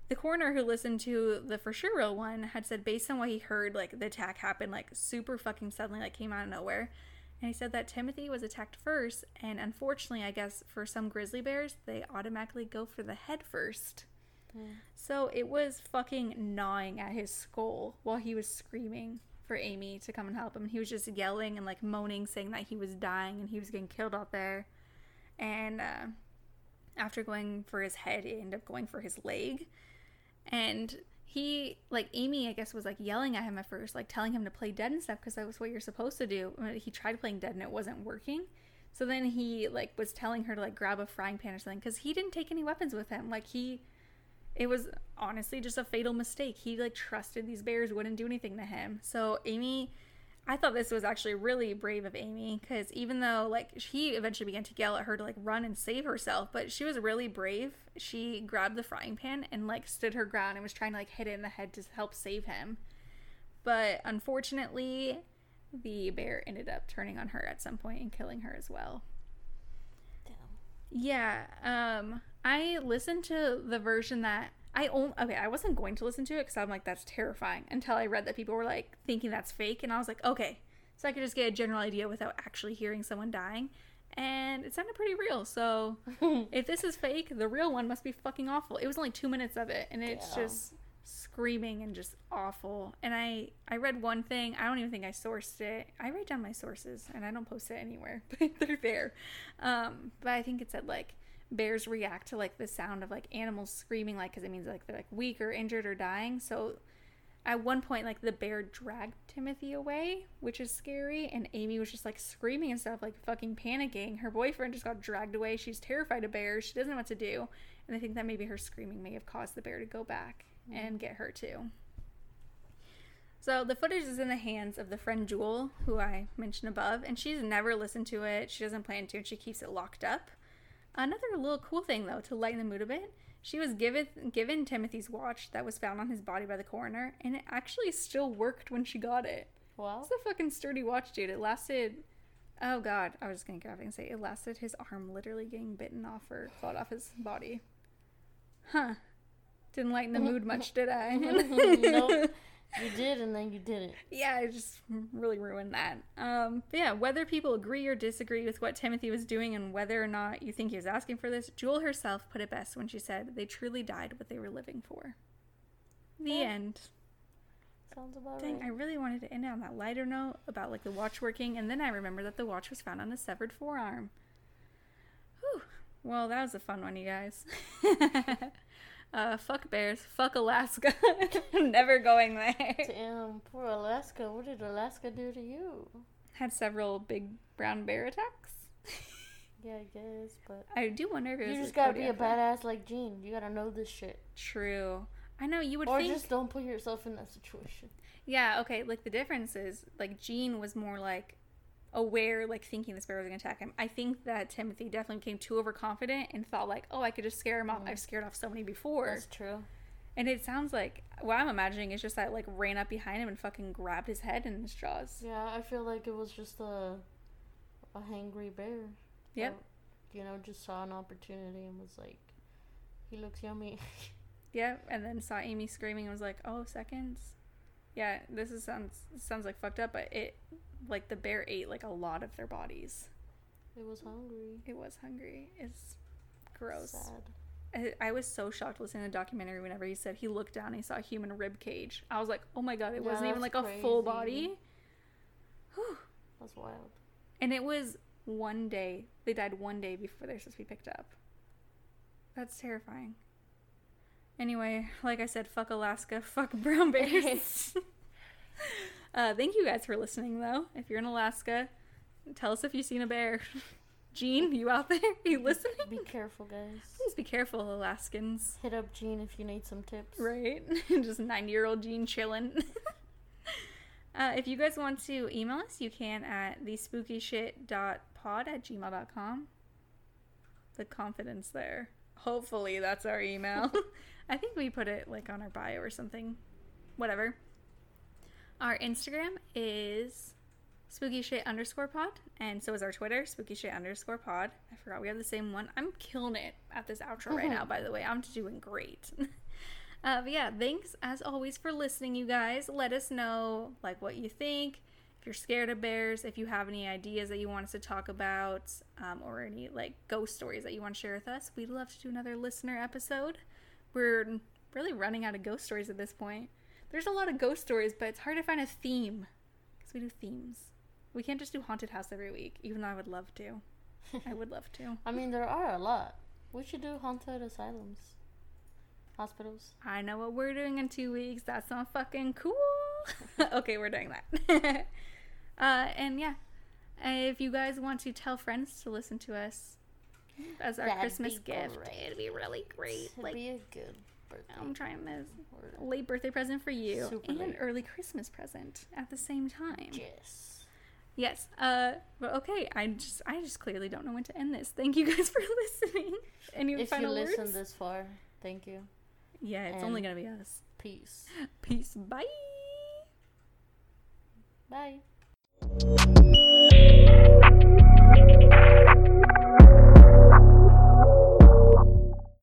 the coroner who listened to the for sure real one had said based on what he heard, like the attack happened like super fucking suddenly, like came out of nowhere. And he said that Timothy was attacked first, and unfortunately, I guess for some grizzly bears, they automatically go for the head first. So it was fucking gnawing at his skull while he was screaming for Amie to come and help him. He was just yelling and like moaning, saying that he was dying and he was getting killed out there. And uh, after going for his head, he ended up going for his leg. And he, like, Amie, I guess, was like yelling at him at first, like telling him to play dead and stuff because that was what you're supposed to do. He tried playing dead and it wasn't working. So then he, like, was telling her to, like, grab a frying pan or something because he didn't take any weapons with him. Like, he it was honestly just a fatal mistake. He like trusted these bears wouldn't do anything to him. So Amie, I thought this was actually really brave of Amie because even though like he eventually began to yell at her to like run and save herself, but she was really brave. She grabbed the frying pan and like stood her ground and was trying to like hit it in the head to help save him. But unfortunately, the bear ended up turning on her at some point and killing her as well. Damn. Yeah, um, I listened to the version that I only okay. I wasn't going to listen to it because I'm like that's terrifying until I read that people were like thinking that's fake, and I was like, okay, so I could just get a general idea without actually hearing someone dying, and it sounded pretty real. So if this is fake, the real one must be fucking awful. It was only two minutes of it, and it's Yeah. just screaming and just awful. And I I read one thing. I don't even think I sourced it. I write down my sources, and I don't post it anywhere, but they're there. Um, but I think it said like bears react to like the sound of like animals screaming, like because it means like they're like weak or injured or dying. So at one point, like the bear dragged Timothy away, which is scary, and Amie was just like screaming and stuff, like fucking panicking. Her boyfriend just got dragged away. She's terrified of bears. She doesn't know what to do, and I think that maybe her screaming may have caused the bear to go back and get her too. So the footage is in the hands of the friend Jewel, who I mentioned above, and she's never listened to it. She doesn't plan to, and she keeps it locked up. Another little cool thing, though, to lighten the mood a bit, she was given given Timothy's watch that was found on his body by the coroner, and it actually still worked when she got it. Wow. It's a fucking sturdy watch, dude. It lasted. Oh god, I was just gonna graphic and say it lasted his arm literally getting bitten off or clawed off his body. Huh. Didn't lighten the mood much, did I? Nope. You did, and then you didn't. yeah, I just really ruined that. Um, but yeah, whether people agree or disagree with what Timothy was doing and whether or not you think he was asking for this, Jewel herself put it best when she said they truly died what they were living for. The Yeah. end. Sounds about Dang, right. I really wanted to end it on that lighter note about like the watch working, and then I remember that the watch was found on a severed forearm. Whew. Well, that was a fun one, you guys. uh, fuck bears, fuck Alaska. I'm never going there. Damn, poor Alaska. What did Alaska do to you? Had several big brown bear attacks. Yeah, I guess, but I do wonder if it was you just gotta be a badass like Gene. You gotta know this shit, True. I know you would or think. just don't put yourself in that situation. Yeah, okay. Like the difference is, like Gene was more like aware, like thinking this bear was gonna attack him. I think that Timothy definitely became too overconfident and thought like, oh, I could just scare him off. Mm-hmm. I've scared off so many before. That's true. And it sounds like what I'm imagining is just that like ran up behind him and fucking grabbed his head in his jaws. Yeah, I feel like it was just a a hangry bear. Yep. that, you know, just saw an opportunity and was like, he looks yummy. yep. and then saw Amie screaming and was like, "Oh, seconds." Yeah, this is sounds sounds like fucked up, but it like the bear ate like a lot of their bodies. it was hungry. It was hungry. It's gross. I, I was so shocked listening to the documentary whenever he said he looked down and he saw a human rib cage. I was like, "Oh my god, it Yeah, wasn't even like a full body." Whew. That's wild. And it was one day. They died one day before they're supposed to be picked up. That's terrifying. Anyway, like I said, fuck Alaska, fuck brown bears. uh, thank you guys for listening, though. If you're in Alaska, tell us if you've seen a bear. Gene, you out there? you listening? Be careful, guys. Please be careful, Alaskans. Hit up Gene if you need some tips. Right? Just 90 year old Gene chilling. uh, if you guys want to email us, you can at thespookyshit.pod at gmail.com. The confidence there. Hopefully, that's our email. I think we put it like on our bio or something. Whatever. Our Instagram is spooky shit underscore pod, and so is our Twitter, spooky shit underscore pod. I forgot we have the same one. I'm killing it at this outro right now, by the way. I'm doing great. uh, but yeah, thanks as always for listening, you guys. Let us know like what you think. If you're scared of bears, if you have any ideas that you want us to talk about, um, or any like ghost stories that you want to share with us, we'd love to do another listener episode. We're really running out of ghost stories at this point. There's a lot of ghost stories, but it's hard to find a theme because we do themes. We can't just do haunted house every week, even though I would love to. I would love to. I mean, there are a lot. We should do haunted asylums, hospitals. I know what we're doing in two weeks. That's not fucking cool. okay, we're doing that. uh, and yeah, if you guys want to tell friends to listen to us as our That'd Christmas gift, great. it'd be really great. It'd Like, be a good birthday. I'm trying this late birthday present for you Super and an late. early Christmas present at the same time. yes. Yes. Uh, but okay. I just, I just clearly don't know when to end this. Thank you guys for listening. Any If you final words? this far, thank you. yeah, it's only gonna be us. Peace. Peace. Bye. Bye.